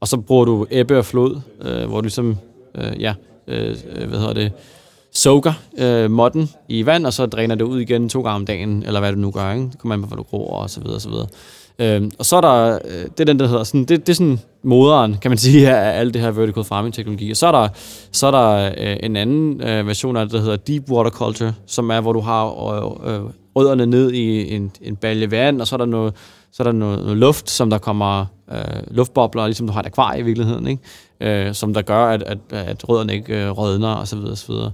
Og så bruger du ebbe og flod, øh, hvor du ligesom, øh, ja, øh, øh hvad hedder det, soaker øh, modden i vand, og så dræner det ud igen to gange om dagen, eller hvad du nu gør, ikke? Det kommer an på, hvor du gror, og så videre, og så videre. Øh, og så er der, øh, det er den, der hedder, sådan, det, det er sådan moderen, kan man sige, af alt det her vertical farming teknologi. Og så er der, så er der øh, en anden øh, version af det, der hedder deep water culture, som er, hvor du har øh, øh, rødderne ned i en, en balje vand, og så er der noget, så er der noget, noget luft, som der kommer øh, luftbobler, ligesom du har et akvarie i virkeligheden, ikke? Øh, som der gør, at, at, at rødderne ikke øh, rødner, og så videre, og så videre.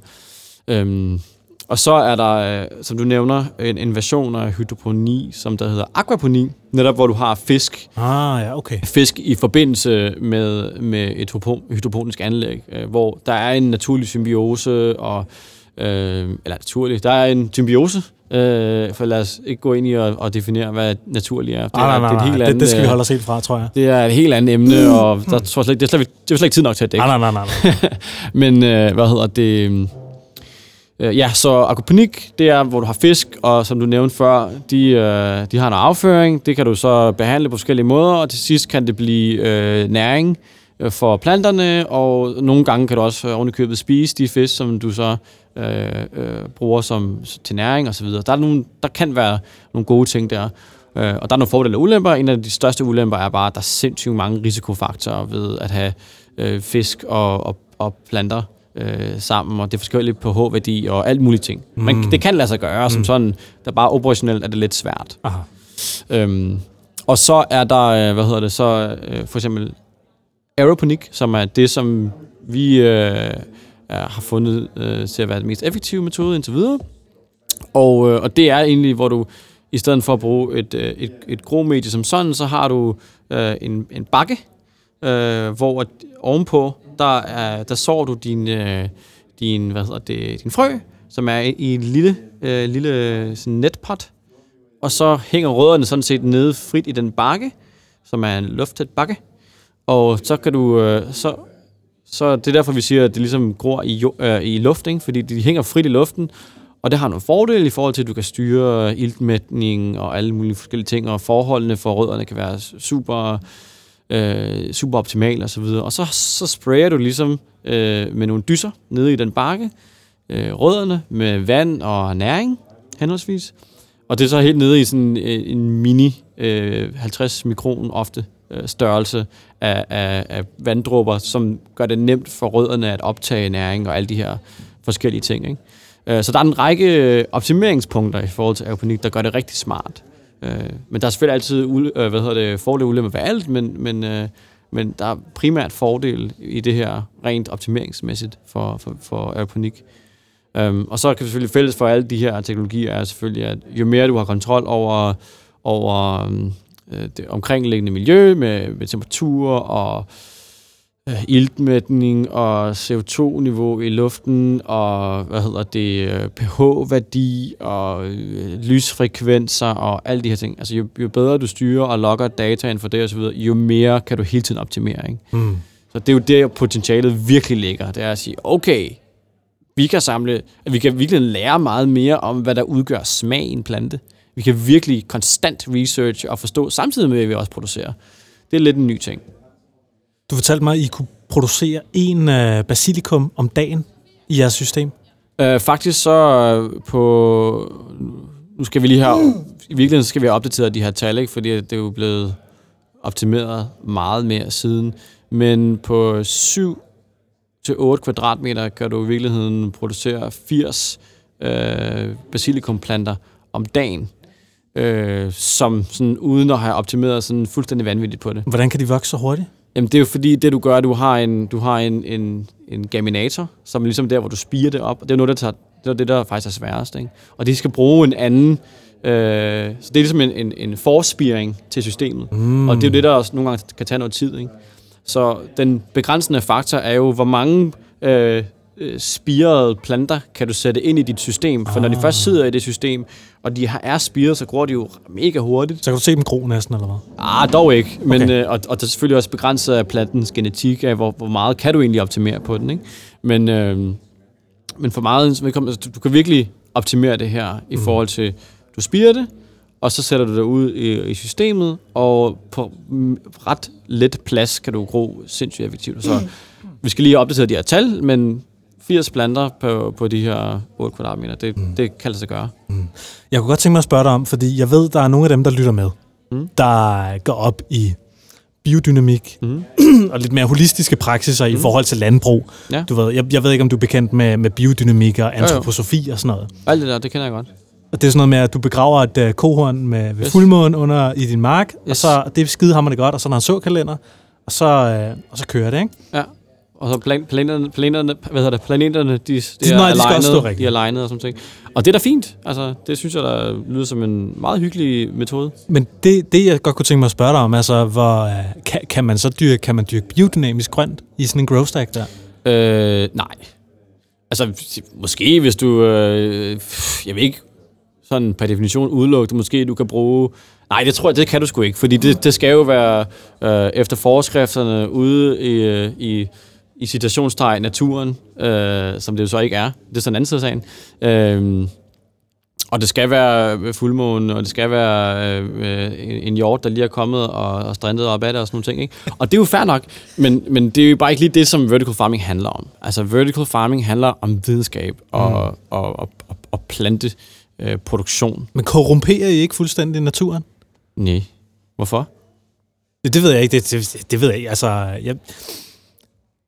Øhm, og så er der, øh, som du nævner, en, en version af hydroponi, som der hedder aquaponi, netop hvor du har fisk. Ah, ja, okay. Fisk i forbindelse med, med et hydroponisk anlæg, øh, hvor der er en naturlig symbiose, og, øh, eller naturlig, der er en symbiose, Øh, for lad os ikke gå ind i at, at definere, hvad naturligt er. Det, nej, nej, nej, det, er helt andet, det, det skal vi holde os helt fra, tror jeg. Det er et helt andet emne, mm. og der tror jeg slet, det, er slet, det er slet ikke tid nok til at dække. Nej, nej, nej. nej. Men øh, hvad hedder det... Øh, ja, så akvaponik, det er, hvor du har fisk, og som du nævnte før, de, øh, de har en afføring. Det kan du så behandle på forskellige måder, og til sidst kan det blive øh, næring øh, for planterne, og nogle gange kan du også øh, ovenikøbet spise de fisk, som du så øh, øh, bruger som, til næring osv. Der, er nogle, der kan være nogle gode ting der. Øh, og der er nogle fordele og ulemper. En af de største ulemper er bare, at der er sindssygt mange risikofaktorer ved at have øh, fisk og, og, og planter øh, sammen, og det er forskelligt på H-værdi og alt muligt ting. Mm. Men det kan lade sig gøre, mm. som sådan, der bare operationelt er det lidt svært. Aha. Øhm, og så er der, øh, hvad hedder det, så øh, for eksempel aeroponik, som er det, som vi øh, har fundet øh, til at være den mest effektive metode indtil videre. Og, øh, og det er egentlig, hvor du i stedet for at bruge et, øh, et, et gromedie som sådan, så har du øh, en, en bakke, øh, hvor ovenpå, der, er, der sår du din, øh, din, hvad hedder det, din frø, som er i en lille, øh, lille sådan netpot, og så hænger rødderne sådan set nede frit i den bakke, som er en luftet bakke, og så kan du, øh, så, så det er derfor, vi siger, at det ligesom gror i, øh, i luft, ikke? fordi de hænger frit i luften, og det har nogle fordele i forhold til, at du kan styre iltmætning og alle mulige forskellige ting, og forholdene for rødderne kan være super, øh, super optimal og så videre. og så, så sprayer du ligesom øh, med nogle dyser nede i den bakke, øh, rødderne med vand og næring, henholdsvis. Og det er så helt nede i sådan øh, en mini øh, 50 mikron ofte øh, størrelse af, af, af vanddråber, som gør det nemt for rødderne at optage næring og alle de her forskellige ting. Ikke? Øh, så der er en række øh, optimeringspunkter i forhold til aeroponik, der gør det rigtig smart. Øh, men der er selvfølgelig altid øh, hvad hedder det, fordele og ulemper ved alt, men, men, øh, men der er primært fordel i det her rent optimeringsmæssigt for, for, for aeroponik. Øhm, og så kan vi selvfølgelig fælles for alle de her teknologier er selvfølgelig, at jo mere du har kontrol over, over øh, det omkringliggende miljø med, med temperatur og øh, iltmætning og CO2-niveau i luften og hvad hedder det øh, pH-værdi og øh, lysfrekvenser og alle de her ting. Altså jo, jo bedre du styrer og logger data for det osv., jo mere kan du hele tiden optimere. Ikke? Mm. Så det er jo der potentialet virkelig ligger. Det er at sige, okay, vi kan samle, vi kan virkelig lære meget mere om, hvad der udgør smag i en plante. Vi kan virkelig konstant research og forstå, samtidig med, at vi også producerer. Det er lidt en ny ting. Du fortalte mig, at I kunne producere en uh, basilikum om dagen i jeres system. Uh, faktisk så uh, på... Nu skal vi lige have... Mm. I virkeligheden skal vi have opdateret de her tal, ikke? fordi det er jo blevet optimeret meget mere siden. Men på 7 til 8 kvadratmeter kan du i virkeligheden producere 80 uh, basilikumplanter om dagen øh, som sådan, uden at have optimeret sådan fuldstændig vanvittigt på det. Hvordan kan de vokse så hurtigt? Jamen, det er jo fordi, det du gør, du har en, du har en, en, en gaminator, som er ligesom der, hvor du spiger det op. Og det er noget, der tager, det er det, der faktisk er sværest. Ikke? Og de skal bruge en anden Øh, så det er ligesom en, en, en forspiring til systemet. Mm. Og det er jo det, der også nogle gange kan tage noget tid. Ikke? Så den begrænsende faktor er jo, hvor mange øh, øh spirede planter kan du sætte ind i dit system. For ah. når de først sidder i det system, og de er spiret, så går de jo mega hurtigt. Så kan du se dem gro næsten, eller hvad? Ah, dog ikke. Men, okay. øh, og, og der er selvfølgelig også begrænset af plantens genetik, af hvor, hvor meget kan du egentlig optimere på den. Ikke? Men, øh, men for meget, du, du kan virkelig optimere det her i mm. forhold til, du spirer det, og så sætter du det ud i, i systemet, og på ret let plads kan du gro sindssygt effektivt. Så vi skal lige opdatere de her tal, men 80 planter på, på de her 8 kvadratmeter, det, mm. det kan lade sig gøre. Mm. Jeg kunne godt tænke mig at spørge dig om, fordi jeg ved, der er nogle af dem, der lytter med, mm. der går op i biodynamik mm. og lidt mere holistiske praksiser mm. i forhold til landbrug. Ja. Du ved, jeg, jeg ved ikke, om du er bekendt med, med biodynamik og antroposofi jo, jo. og sådan noget. Alt det der, det kender jeg godt. Og det er sådan noget med, at du begraver et uh, kohorn med, ved yes. fuldmåne under i din mark, yes. og så det skide hammer det godt, og så er der en såkalender, og så, uh, og så kører det, ikke? Ja. Og så plan, planeterne, planeterne, hvad hedder det, planeterne, de, de, de, er, nej, de, alignet, de er alignet og sådan ting. Og det er da fint. Altså, det synes jeg, der lyder som en meget hyggelig metode. Men det, det jeg godt kunne tænke mig at spørge dig om, altså, hvor, øh, kan, kan man så dyrke, kan man dyrke biodynamisk grønt i sådan en grow stack der? Øh, nej. Altså, måske hvis du, øh, jeg ved ikke, sådan per definition udelukket, måske du kan bruge Nej, det tror jeg, det kan du sgu ikke, fordi det, det skal jo være øh, efter forskrifterne ude i, øh, i i citationstegn naturen, øh, som det jo så ikke er. Det er sådan en anden side af sagen. Øh, og det skal være fuldmåne, og det skal være øh, en hjort, der lige er kommet og, og strindet op af det og sådan nogle ting. Ikke? Og det er jo fair nok, men, men det er jo bare ikke lige det, som vertical farming handler om. Altså vertical farming handler om videnskab og, mm. og, og, og, og planteproduktion. Øh, men korrumperer I ikke fuldstændig naturen? Nej. Hvorfor? Det, det ved jeg ikke. Det, det, det ved jeg ikke. Altså, jeg,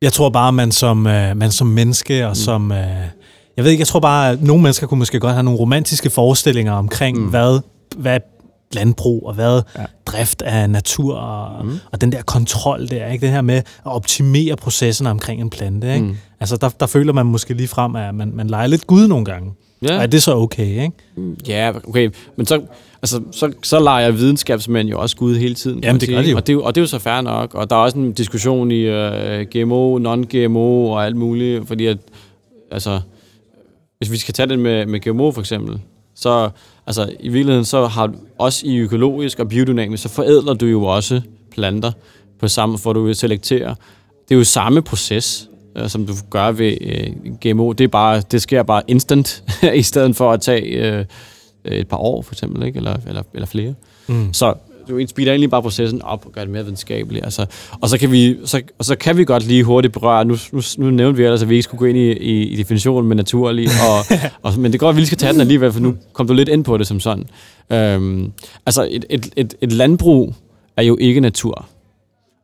jeg tror bare, man som, øh, man som menneske og mm. som... Øh, jeg ved ikke, jeg tror bare, at nogle mennesker kunne måske godt have nogle romantiske forestillinger omkring, mm. hvad, hvad landbrug og hvad ja. drift af natur og, mm. og den der kontrol der, ikke? Det her med at optimere processen omkring en plante, ikke? Mm. Altså, der, der føler man måske lige frem, at man, man leger lidt Gud nogle gange. Ja. Er det så okay, ikke? Ja, okay. Men så, altså, så, så leger videnskabsmænd jo også Gud hele tiden. Jamen, det gør de jo. Og det, og det er jo så fair nok. Og der er også en diskussion i øh, GMO, non-GMO og alt muligt, fordi at, altså, hvis vi skal tage det med, med GMO for eksempel, så altså, i virkeligheden, så har du også i økologisk og biodynamisk, så forædler du jo også planter på samme, for du vil selektere. Det er jo samme proces som du gør ved øh, GMO. Det, er bare, det sker bare instant, i stedet for at tage øh, et par år, for eksempel, ikke? Eller, eller, eller flere. Mm. Så du speeder egentlig bare processen op og gør det mere videnskabeligt. Altså, og, så kan vi, så, og så kan vi godt lige hurtigt berøre, nu, nu, nu nævnte vi ellers, at vi ikke skulle gå ind i, i, i definitionen med naturlig, og, og, men det går godt, at vi lige skal tage den alligevel, for nu kom du lidt ind på det som sådan. Øhm, altså, et, et, et, et landbrug er jo ikke natur.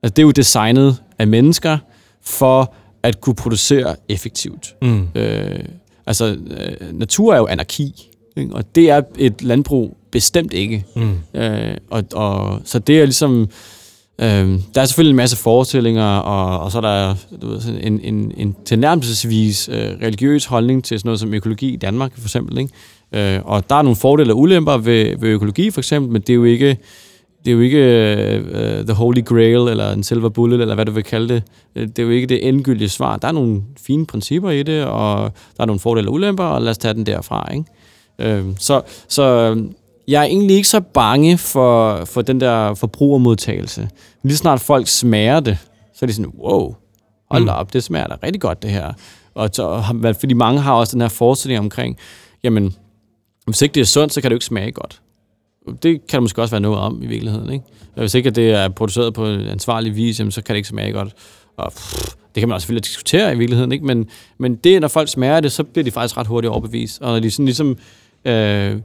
Altså, det er jo designet af mennesker for at kunne producere effektivt. Mm. Øh, altså, øh, natur er jo anarki, ikke? og det er et landbrug bestemt ikke. Mm. Øh, og, og, så det er ligesom... Øh, der er selvfølgelig en masse forestillinger, og, og så er der du ved, en, en, en tilnærmelsesvis øh, religiøs holdning til sådan noget som økologi i Danmark, for eksempel. Ikke? Øh, og der er nogle fordele og ulemper ved, ved økologi, for eksempel, men det er jo ikke det er jo ikke uh, The Holy Grail, eller en Silver Bullet, eller hvad du vil kalde det. Øh, det er jo ikke det endegyldige svar. Der er nogle fine principper i det, og der er nogle fordele og ulemper, og lad os tage den derfra. Ikke? Uh, så, så jeg er egentlig ikke så bange for, for den der forbrugermodtagelse. Lige snart folk smager det, så er de sådan, wow, hold da mm. op, det smager da rigtig godt det her. Og så, fordi mange har også den her forestilling omkring, jamen, hvis ikke det er sundt, så kan det jo ikke smage godt det kan der måske også være noget om i virkeligheden. Ikke? Hvis ikke det er produceret på en ansvarlig vis, så kan det ikke smage godt. Og pff, det kan man også selvfølgelig diskutere i virkeligheden, ikke? Men, men det, når folk smager det, så bliver de faktisk ret hurtigt overbevist. Og når de sådan ligesom øh,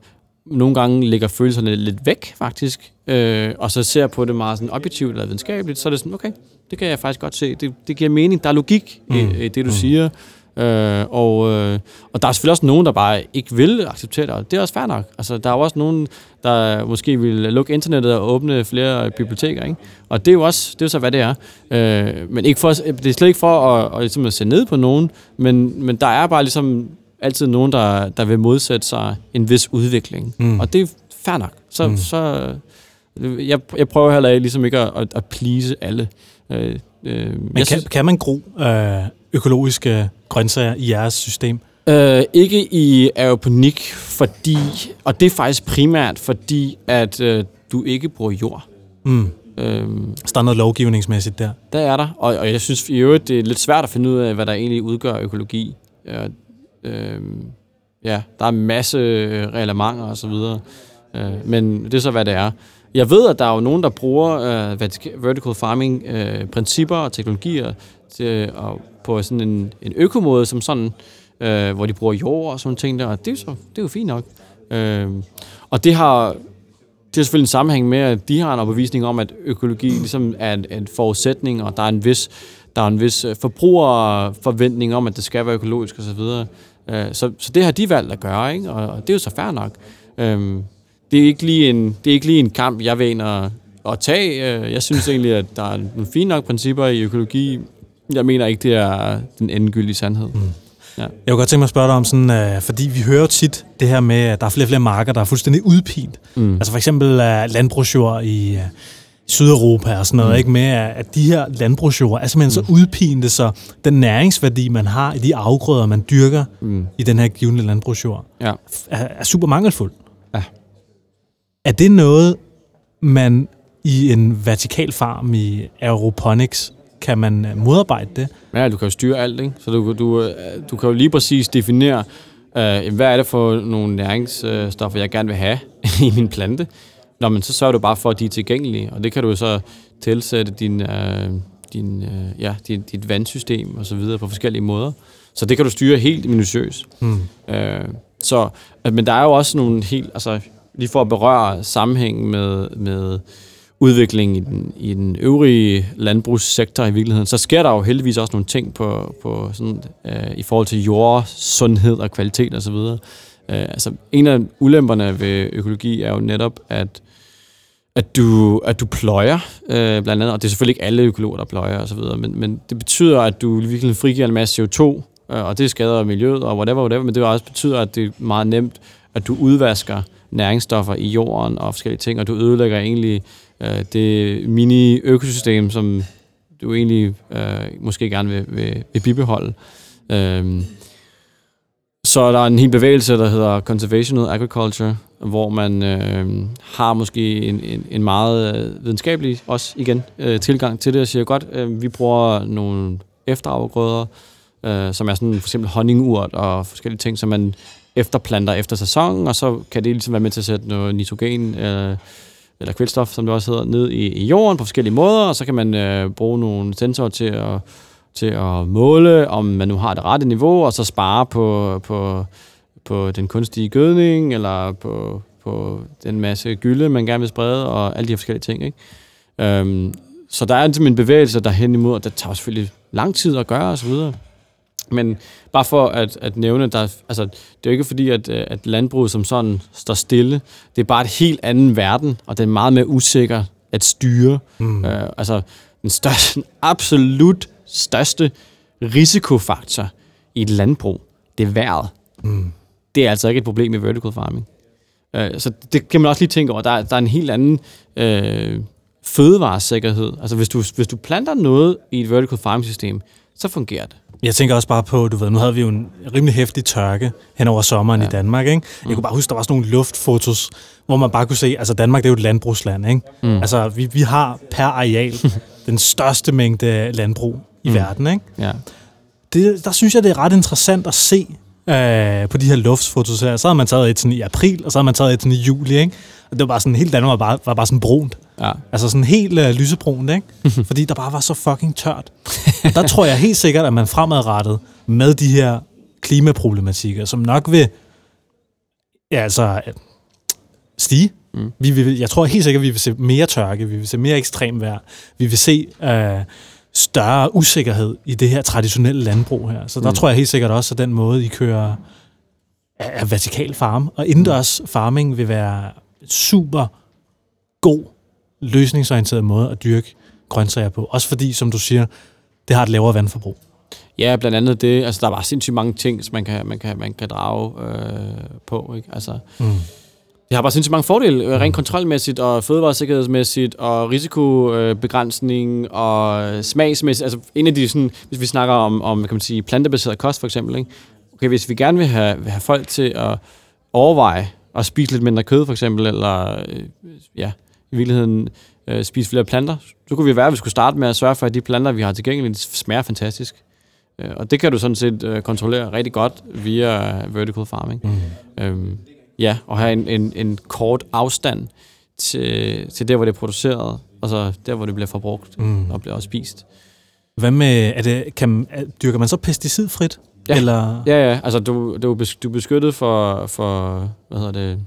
nogle gange lægger følelserne lidt væk, faktisk, øh, og så ser på det meget sådan objektivt eller videnskabeligt, så er det sådan, okay, det kan jeg faktisk godt se. Det, det giver mening. Der er logik mm. i, i det, du mm. siger. Øh, og, øh, og der er selvfølgelig også nogen, der bare ikke vil acceptere det, og det er også fair nok. Altså, der er også nogen, der måske vil lukke internettet og åbne flere biblioteker, ikke? Og det er jo også, det er jo så, hvad det er. Øh, men ikke for, det er slet ikke for at, at, ligesom at se ned på nogen, men, men der er bare ligesom altid nogen, der, der vil modsætte sig en vis udvikling. Mm. Og det er fair nok. Så, mm. så jeg, jeg prøver heller ikke, ligesom ikke at, at please alle. Øh, øh, Men kan, synes, kan man gro øh, økologiske grøntsager i jeres system? Øh, ikke i aeroponik, fordi, og det er faktisk primært fordi, at øh, du ikke bruger jord. Mm. Øhm, så der er noget lovgivningsmæssigt der? Der er der, og, og jeg synes i øvrigt, det er lidt svært at finde ud af, hvad der egentlig udgør økologi. Ja, øhm, ja der er en masse reglementer og så videre, øh, men det er så, hvad det er. Jeg ved, at der er jo nogen, der bruger øh, vertical farming øh, principper og teknologier til, og på sådan en, en økomåde, som sådan, øh, hvor de bruger jord og sådan ting der, og det er, så, det er jo fint nok. Øh, og det har det er selvfølgelig en sammenhæng med, at de har en overbevisning om, at økologi ligesom er en, en forudsætning, og der er en vis, der er en vis øh, forbrugerforventning om, at det skal være økologisk osv. Så, øh, så, så det har de valgt at gøre, ikke? Og, og det er jo så fair nok. Øhm, det, er ikke lige en, det er ikke lige en kamp, jeg vil ind og, at tage. Øh, jeg synes egentlig, at der er nogle fine nok principper i økologi. Jeg mener ikke, det er den endegyldige sandhed. Mm. Ja. Jeg kunne godt tænke mig at spørge dig om sådan, uh, fordi vi hører tit det her med, at der er flere og flere marker, der er fuldstændig udpint. Mm. Altså for eksempel uh, landbrugsjord i uh, Sydeuropa og sådan noget, mm. ikke med, at de her landbrugsjord er simpelthen mm. så udpinte, så den næringsværdi, man har i de afgrøder, man dyrker mm. i den her givende landbrugsjord, ja. er, er super mangelfuld. Er det noget, man i en vertikal farm i aeroponics kan man øh, modarbejde det? Ja, du kan jo styre alt, ikke? Så du, du, øh, du kan jo lige præcis definere, øh, hvad er det for nogle næringsstoffer, jeg gerne vil have i min plante. Nå, men så sørger du bare for, at de er tilgængelige, og det kan du så tilsætte din, øh, din, øh, ja, dit, dit vandsystem og så videre på forskellige måder. Så det kan du styre helt minutiøst. Hmm. Øh, så, men der er jo også nogle helt, altså lige for at berøre sammenhængen med, med udviklingen i den, i den øvrige landbrugssektor i virkeligheden, så sker der jo heldigvis også nogle ting på, på sådan, øh, i forhold til jordsundhed og kvalitet osv. Og øh, altså, en af ulemperne ved økologi er jo netop, at at du, at du pløjer, øh, blandt andet, og det er selvfølgelig ikke alle økologer, der pløjer osv., men, men det betyder, at du virkelig frigiver en masse CO2, øh, og det skader miljøet og whatever, whatever, men det også betyder, at det er meget nemt, at du udvasker næringsstoffer i jorden og forskellige ting, og du ødelægger egentlig øh, det mini-økosystem, som du egentlig øh, måske gerne vil, vil, vil bibeholde. Øh, så der er en hel bevægelse, der hedder Conservational Agriculture, hvor man øh, har måske en, en, en meget øh, videnskabelig, også igen, øh, tilgang til det, og siger godt, øh, vi bruger nogle efterafgrøder, øh, som er sådan for eksempel honningurt og forskellige ting, som man efterplanter efter sæsonen, og så kan det ligesom være med til at sætte noget nitrogen, øh, eller kvælstof, som det også hedder, ned i, i jorden på forskellige måder, og så kan man øh, bruge nogle sensorer til at, til at måle, om man nu har det rette niveau, og så spare på, på, på den kunstige gødning, eller på, på den masse gylde, man gerne vil sprede, og alle de her forskellige ting. Ikke? Øhm, så der er ligesom en bevægelse der hen imod, og det tager selvfølgelig lang tid at gøre osv., men bare for at, at nævne, der, altså, det er jo ikke fordi, at, øh, at landbruget som sådan står stille. Det er bare et helt anden verden, og det er meget mere usikker at styre. Mm. Øh, altså, den, største, den absolut største risikofaktor i et landbrug, det er vejret. Mm. Det er altså ikke et problem i vertical farming. Øh, så det kan man også lige tænke over. Der, der er en helt anden øh, fødevaresikkerhed. Altså, hvis du, hvis du planter noget i et vertical farming system, så fungerer det. Jeg tænker også bare på, du ved, nu havde vi jo en rimelig hæftig tørke hen over sommeren ja. i Danmark, ikke? Jeg mm. kunne bare huske, der var sådan nogle luftfotos, hvor man bare kunne se, altså Danmark det er jo et landbrugsland, ikke? Mm. Altså vi, vi har per areal den største mængde landbrug i mm. verden, ikke? Ja. Det, der synes jeg, det er ret interessant at se øh, på de her luftfotos her. Så havde man taget et sådan i april, og så havde man taget et sådan i juli, ikke? Og det var bare sådan, helt Danmark var bare, var bare sådan brunt. Ja. Altså sådan helt øh, lysebrunt, ikke? Fordi der bare var så fucking tørt. Og der tror jeg helt sikkert, at man fremadrettet med de her klimaproblematikker, som nok vil ja, altså, stige. Mm. Vi vil, jeg tror helt sikkert, at vi vil se mere tørke, vi vil se mere ekstrem vejr, vi vil se øh, større usikkerhed i det her traditionelle landbrug her. Så der mm. tror jeg helt sikkert også, at den måde, I kører er vertikal farm, og indendørs farming vil være super god, løsningsorienteret måde at dyrke grøntsager på. Også fordi, som du siger, det har et lavere vandforbrug. Ja, blandt andet det. Altså, der var sindssygt mange ting, som man kan, man kan, man kan drage øh, på. Ikke? Altså, mm. det har bare sindssygt mange fordele, øh, rent kontrolmæssigt og fødevaresikkerhedsmæssigt og risikobegrænsning og smagsmæssigt. Altså en af de sådan, hvis vi snakker om, om kan man sige, plantebaseret kost for eksempel, ikke? Okay, hvis vi gerne vil have, vil have folk til at overveje at spise lidt mindre kød for eksempel, eller øh, ja, i virkeligheden øh, spise flere planter, så kunne vi være, at vi skulle starte med at sørge for, at de planter, vi har tilgængeligt, smager fantastisk. Øh, og det kan du sådan set øh, kontrollere rigtig godt via vertical farming. Mm. Øhm, ja, og have en, en, en kort afstand til, til der, hvor det er produceret, og så der, hvor det bliver forbrugt mm. og bliver også spist. Hvad med, er det, kan, er, dyrker man så pesticidfrit? Ja, Eller? ja, ja. Altså, du, du, du er beskyttet for, for hvad hedder det?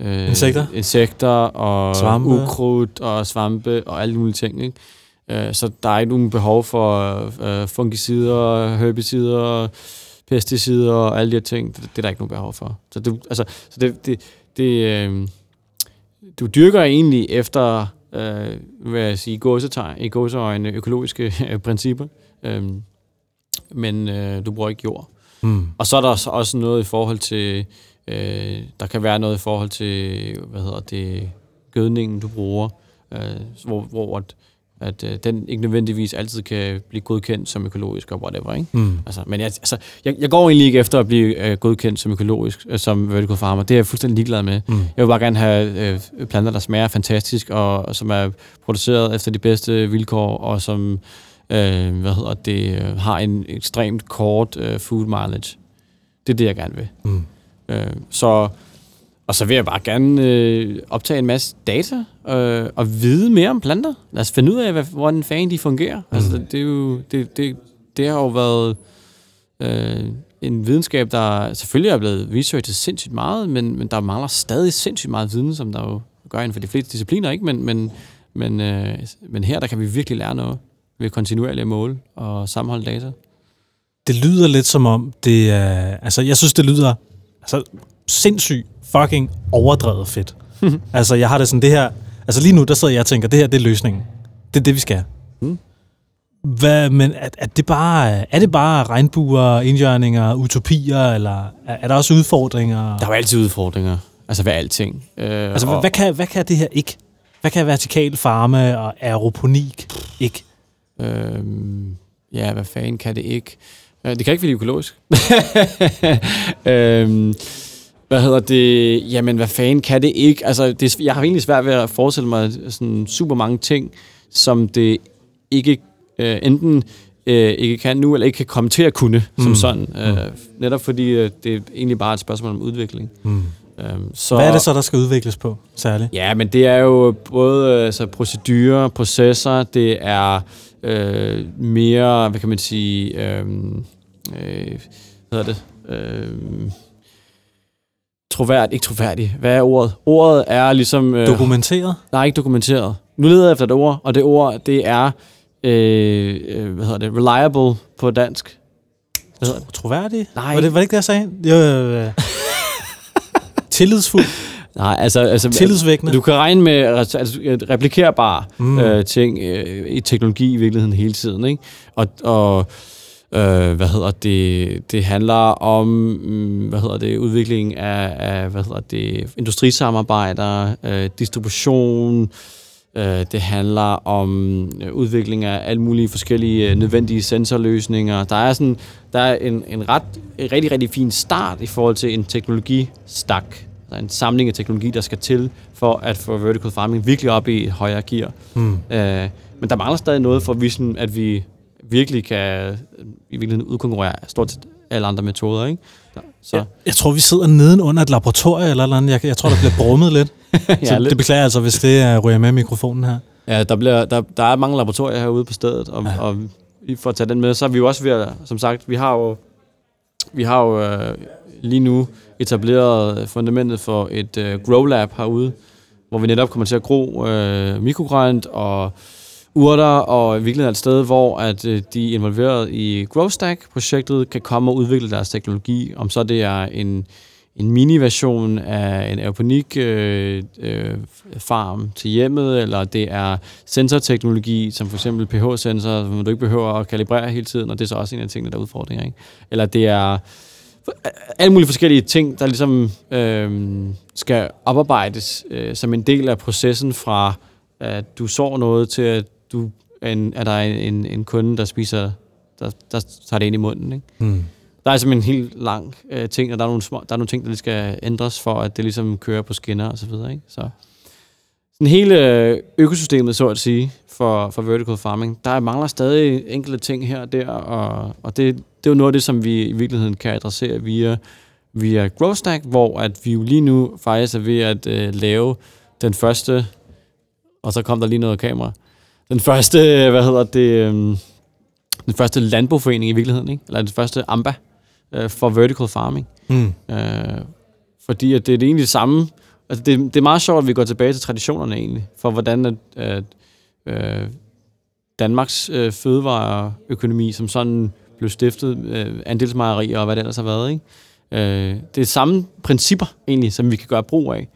Øh, insekter? Insekter og svampe. ukrudt og svampe og alle mulige ting, ikke? Øh, så der er ikke nogen behov for øh, fungicider, herbicider, pesticider og alle de her ting. Det, det er der ikke nogen behov for. Så, det, altså, så det, det, det, øh, du dyrker egentlig efter, øh, hvad jeg sige, gåsetegn, i gåseøjne økologiske øh, principper, øh, men øh, du bruger ikke jord. Mm. Og så er der også noget i forhold til, øh, der kan være noget i forhold til, hvad hedder det, gødningen du bruger, øh, hvor, hvor at, at øh, den ikke nødvendigvis altid kan blive godkendt som økologisk og whatever. Ikke? Mm. Altså, men jeg, altså, jeg, jeg går egentlig ikke efter at blive øh, godkendt som økologisk, øh, som vertical farmer. Det er jeg fuldstændig ligeglad med. Mm. Jeg vil bare gerne have øh, planter, der smager fantastisk, og, og som er produceret efter de bedste vilkår, og som øh, hvad hedder det, øh, har en ekstremt kort øh, food mileage. Det er det, jeg gerne vil. Mm. Øh, så og så vil jeg bare gerne øh, optage en masse data øh, og vide mere om planter. Lad os finde ud af, hvad, hvordan fanden de fungerer. Mm. Altså, det, er jo, det, det, det har jo været øh, en videnskab, der selvfølgelig er blevet researchet sindssygt meget, men, men der mangler stadig sindssygt meget viden, som der jo gør inden for de fleste discipliner, ikke? Men, men, men, øh, men her, der kan vi virkelig lære noget ved kontinuerligt at måle og sammenholde data. Det lyder lidt som om, det er... Altså, jeg synes, det lyder altså, sindssygt fucking overdrevet fedt. altså, jeg har det sådan, det her... Altså, lige nu, der sidder jeg og tænker, det her, det er løsningen. Det er det, vi skal. Mm. Hvad, men er, er, det bare, er det bare regnbuer, indjørninger, utopier, eller er, er der også udfordringer? Der er jo altid udfordringer. Altså ved alting. Øh, altså, og, hvad, kan, hvad kan det her ikke? Hvad kan vertikal farme og aeroponik ikke? Øhm, ja, hvad fanden kan det ikke? Øh, det kan ikke være økologisk. øhm, hvad hedder det? Jamen, hvad fanden kan det ikke? Altså, det, jeg har egentlig svært ved at forestille mig sådan super mange ting, som det ikke øh, enten øh, ikke kan nu, eller ikke kan komme til at kunne, mm. som sådan. Øh, mm. Netop fordi øh, det er egentlig bare et spørgsmål om udvikling. Mm. Øhm, så, Hvad er det så, der skal udvikles på særligt? Ja, men det er jo både altså, procedurer, processer, det er øh, mere, hvad kan man sige, øh, øh, hvad hedder det? Øh, troværdig, ikke troværdig. Hvad er ordet? Ordet er ligesom... Øh, dokumenteret? Nej, ikke dokumenteret. Nu leder jeg efter et ord, og det ord, det er, øh, øh, hvad hedder det, reliable på dansk. Hvad hedder det? Troværdig? Nej. Var det, var det ikke det, jeg sagde? Jo, øh. Tillidsfuld? Nej, altså, altså tillidsvækkende. Du kan regne med altså, replikerbare mm. øh, ting øh, i teknologi i virkeligheden hele tiden, ikke? Og, og øh, hvad hedder det? Det handler om mm, hvad hedder det? Udvikling af, af hvad hedder det? Industrisamarbejder, øh, distribution. Øh, det handler om øh, udvikling af alle mulige forskellige øh, nødvendige sensorløsninger. Der er sådan der er en, en ret en rigtig rigtig fin start i forhold til en teknologistak der er en samling af teknologi, der skal til for at få vertical farming virkelig op i et højere gear. Mm. Øh, men der mangler stadig noget for, at at vi virkelig kan i virkeligheden udkonkurrere stort set alle andre metoder. Ikke? Så. Jeg, jeg tror, vi sidder neden under et laboratorium eller noget. Jeg, jeg tror, der bliver brummet lidt. ja, så lidt. det beklager altså, hvis det er ryger med mikrofonen her. Ja, der, bliver, der, der er mange laboratorier herude på stedet, og, ja. og for at tage den med, så er vi jo også ved at, som sagt, vi har jo, vi har jo øh, lige nu etableret fundamentet for et øh, Grow Lab herude, hvor vi netop kommer til at gro øh, mikrogrønt og urter, og i virkeligheden et sted, hvor at, øh, de involveret i GrowStack-projektet, kan komme og udvikle deres teknologi, om så det er en, en mini-version af en aeroponik øh, øh, farm til hjemmet, eller det er sensorteknologi, som for eksempel pH-sensor, som du ikke behøver at kalibrere hele tiden, og det er så også en af tingene, der er udfordringer. Ikke? Eller det er alle mulige forskellige ting, der ligesom øh, skal oparbejdes øh, som en del af processen fra, at du så noget til, at du en, er der en, en kunde, der spiser, der, der tager det ind i munden. Ikke? Mm. Der er simpelthen en helt lang øh, ting, og der er, nogle små, der er nogle ting, der lige skal ændres for, at det ligesom kører på skinner og så videre. Ikke? Så sådan hele øh, økosystemet, så at sige, for, for vertical farming, der mangler stadig enkelte ting her og der, og, og det, det er jo noget af det, som vi i virkeligheden kan adressere via, via GrowStack, hvor at vi jo lige nu faktisk er ved at øh, lave den første, og så kom der lige noget kamera, den første, øh, hvad hedder det, øh, den første landboforening i virkeligheden, ikke? eller den første AMBA øh, for vertical farming. Mm. Øh, fordi at det er det egentlig det samme, altså det, det er meget sjovt, at vi går tilbage til traditionerne egentlig, for hvordan at, at øh, Danmarks øh, fødevareøkonomi som sådan blev stiftet, øh, andelsmejerier og hvad det ellers har været. Ikke? Øh, det er samme principper egentlig, som vi kan gøre brug af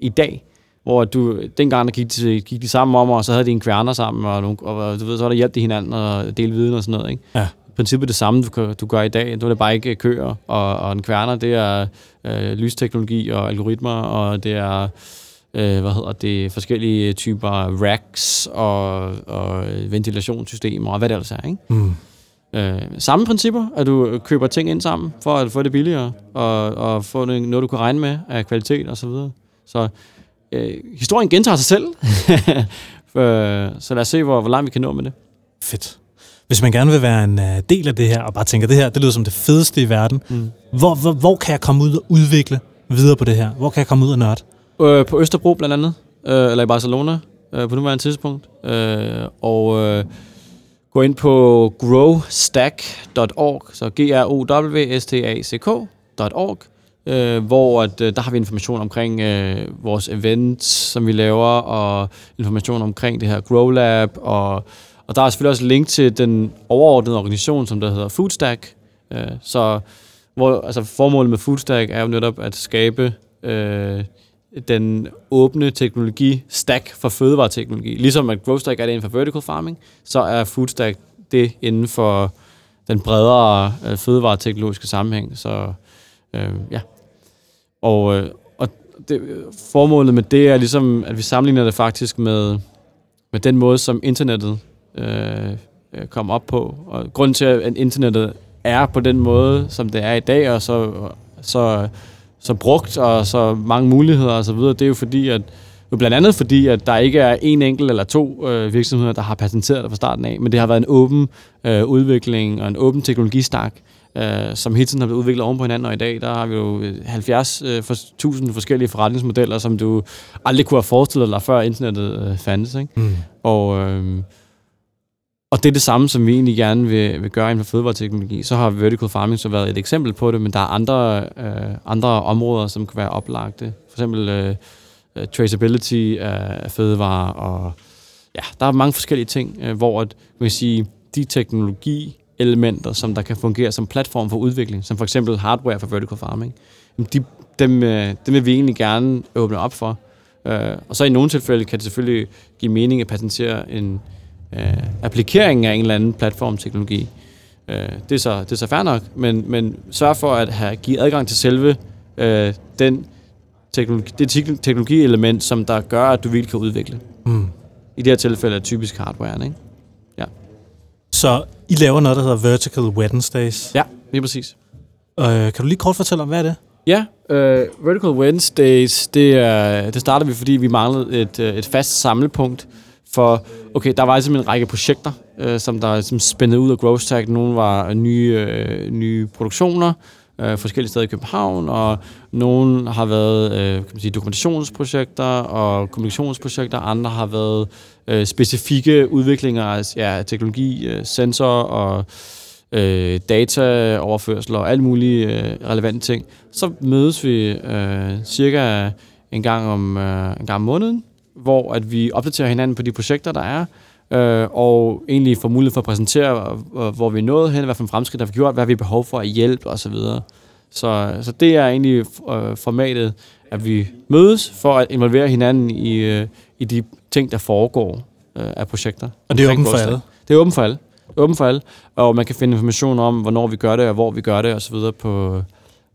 i dag, hvor du, dengang der gik, de, gik de sammen om, og så havde de en kværner sammen, og, nogle, og du ved, så var der hjælp de hinanden og dele viden og sådan noget. Ikke? Ja. princippet er det samme, du, du gør i dag. Du er det bare ikke køer, og, og en kværner, det er øh, lysteknologi og algoritmer, og det er øh, hvad hedder det, forskellige typer racks og, og ventilationssystemer og hvad det ellers er. Ikke? Mm. Øh, samme principper, at du køber ting ind sammen for at få det billigere og, og få noget, du kan regne med af kvalitet og så videre. Så øh, historien gentager sig selv. Øh, så lad os se, hvor, hvor langt vi kan nå med det. Fedt. Hvis man gerne vil være en uh, del af det her, og bare tænker, det her, det lyder som det fedeste i verden, Mm. hvor, hvor, hvor kan jeg komme ud og udvikle videre på det her? Hvor kan jeg komme ud og nørde? Øh, på Østerbro blandt andet, øh, eller i Barcelona øh, på nuværende tidspunkt. Øh, og øh, gå ind på growstack.org, så g r o w s t a c k.org, øh, hvor at, øh, der har vi information omkring øh, vores events, som vi laver, og information omkring det her Grow Lab, og, og der er selvfølgelig også link til den overordnede organisation, som der hedder Foodstack. Øh, så hvor, altså formålet med Foodstack er jo netop at skabe øh, den åbne teknologi-stack for fødevareteknologi. Ligesom at GrowStack er det inden for vertical farming, så er Foodstack det inden for den bredere øh, fødevareteknologiske sammenhæng. Så øh, ja. Og, øh, og det, formålet med det er ligesom, at vi sammenligner det faktisk med, med den måde, som internettet øh, øh, kom op på. Og grunden til, at internettet er på den måde, som det er i dag, og så, så, så brugt, og så mange muligheder og så videre, det er jo fordi, at jo blandt andet fordi, at der ikke er en enkelt eller to øh, virksomheder, der har patenteret det fra starten af, men det har været en åben øh, udvikling og en åben teknologistak, øh, som hele tiden har blevet udviklet oven på hinanden, og i dag der har vi jo 70 øh, for, 1000 forskellige forretningsmodeller, som du aldrig kunne have forestillet dig, før internettet øh, fandtes. Ikke? Mm. Og, øh, og det er det samme, som vi egentlig gerne vil, vil gøre inden for fødevareteknologi. Så har vertical farming så været et eksempel på det, men der er andre, øh, andre områder, som kan være oplagte. For eksempel øh, øh traceability af, fødevarer, og ja, der er mange forskellige ting, øh, hvor at, man kan sige, de teknologielementer, som der kan fungere som platform for udvikling, som for eksempel hardware for vertical farming, de, dem, øh, dem vil vi egentlig gerne åbne op for. Øh, og så i nogle tilfælde kan det selvfølgelig give mening at patentere en øh, applikering af en eller anden platformteknologi. Øh, det, er så, det er så fair nok, men, men sørg for at have, give adgang til selve øh, den teknologi, det tekn- teknologielement, som der gør, at du virkelig kan udvikle. Mm. I det her tilfælde er typisk hardware, ikke? Så I laver noget, der hedder Vertical Wednesdays. Ja, lige præcis. Øh, kan du lige kort fortælle om, hvad er det? Ja, uh, Vertical Wednesdays, det, er, det startede vi, fordi vi manglede et, øh, et fast samlepunkt for, okay, der var altså en række projekter, øh, som der som spændede ud af Growth Tag. Nogle var nye, øh, nye produktioner, øh, forskellige steder i København, og nogle har været øh, kan man sige, dokumentationsprojekter og kommunikationsprojekter, andre har været øh, specifikke udviklinger af ja, teknologi, øh, sensor og øh, dataoverførsel og alle mulige øh, relevante ting. Så mødes vi øh, cirka en gang om øh, en gang om måneden, hvor at vi opdaterer hinanden på de projekter, der er, øh, og egentlig får mulighed for at præsentere, øh, hvor vi er nået hen, hvad for en fremskridt der har vi gjort, hvad vi har behov for at hjælpe osv. Så, så det er egentlig øh, formatet, at vi mødes for at involvere hinanden i, øh, i de ting, der foregår øh, af projekter. Og det er åbent for alle? Det er åbent for alle. Åbent for alle. Og man kan finde information om, hvornår vi gør det, og hvor vi gør det, og så videre på,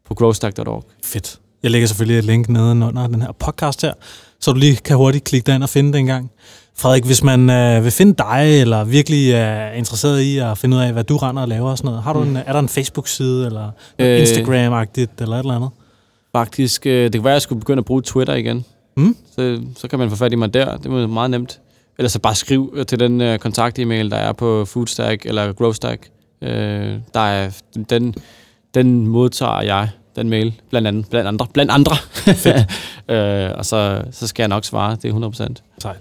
på growstack.org. Fedt. Jeg lægger selvfølgelig et link nede under den her podcast her, så du lige kan hurtigt klikke dig ind og finde det en gang. Frederik, hvis man øh, vil finde dig, eller virkelig er interesseret i at finde ud af, hvad du render og laver og sådan noget, har du en, er der en Facebook-side, eller Øh. Instagram-agtigt, eller et eller andet? Faktisk, øh, det kan være, at jeg skulle begynde at bruge Twitter igen. Mm? Så, så kan man få fat i mig der. Det er meget nemt. Ellers så bare skriv øh, til den øh, kontakt-e-mail, der er på Foodstack eller Growstack. Øh, der er, den, den modtager jeg, den mail, blandt andet. Blandt andre. Blandt andre. øh, og så, så skal jeg nok svare, det er 100%. Sejt.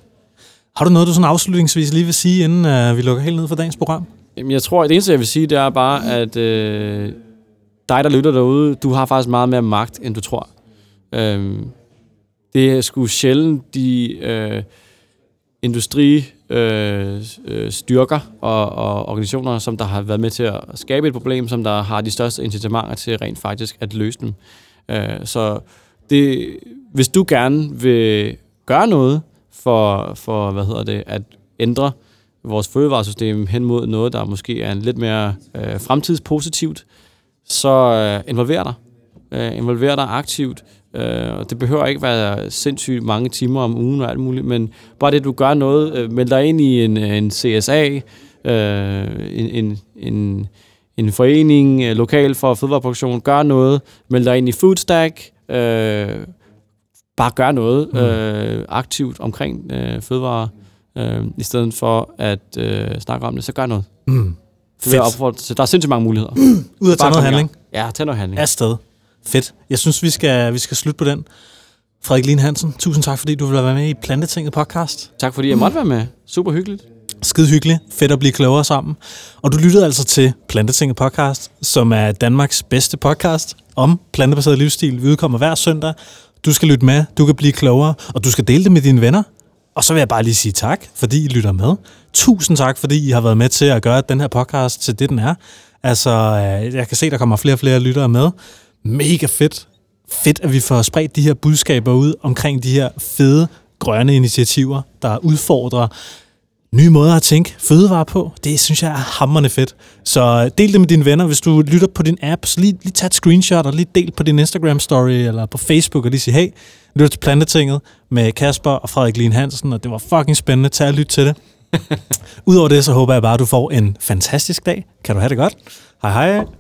Har du noget, du sådan afslutningsvis lige vil sige, inden øh, vi lukker helt ned for dagens program? Jamen, jeg tror, at det eneste, jeg vil sige, det er bare, at øh, dig, der lytter derude, du har faktisk meget mere magt, end du tror. Øhm, det er sgu sjældent de øh, industristyrker Øh, øh, styrker og, og organisationer, som der har været med til at skabe et problem, som der har de største incitamenter til rent faktisk at løse dem. Øh, så det, hvis du gerne vil gøre noget for, for hvad hedder det, at ændre vores fødevaresystem hen mod noget, der måske er en lidt mere øh, fremtidspositivt, så øh, involver dig. Øh, involver dig aktivt. Øh, og det behøver ikke være sindssygt mange timer om ugen og alt muligt, men bare det, du gør noget, øh, meld dig ind i en, en CSA, øh, en, en, en, en forening øh, lokal for fødevareproduktion, gør noget, meld dig ind i Foodstack, øh, bare gør noget øh, aktivt omkring øh, fødevare, øh, i stedet for at øh, snakke om det, så gør noget. Mm. Det jeg opfordre. Der er sindssygt mange muligheder. Ud at tage noget handling. Ja, tag noget handling. Afsted. Fedt. Jeg synes, vi skal, vi skal slutte på den. Frederik Lien Hansen, tusind tak, fordi du vil være med i Plantetinget podcast. Tak fordi jeg måtte være med. Super hyggeligt. Skide hyggeligt. Fedt at blive klogere sammen. Og du lyttede altså til Plantetinget podcast, som er Danmarks bedste podcast om plantebaseret livsstil. Vi udkommer hver søndag. Du skal lytte med, du kan blive klogere, og du skal dele det med dine venner. Og så vil jeg bare lige sige tak, fordi I lytter med. Tusind tak, fordi I har været med til at gøre den her podcast til det, den er. Altså, øh, jeg kan se, der kommer flere og flere lyttere med. Mega fedt. Fedt, at vi får spredt de her budskaber ud omkring de her fede grønne initiativer, der udfordrer nye måder at tænke fødevare på. Det synes jeg er hammerende fedt. Så del det med dine venner. Hvis du lytter på din app, så lige, lige tag et screenshot og lige del på din Instagram story eller på Facebook og lige sige, hey, lytter til Plantetinget med Kasper og Frederik Lien Hansen, og det var fucking spændende. Tag og lyt til det. Udover det, så håber jeg bare, at du får en fantastisk dag. Kan du have det godt? Hej hej.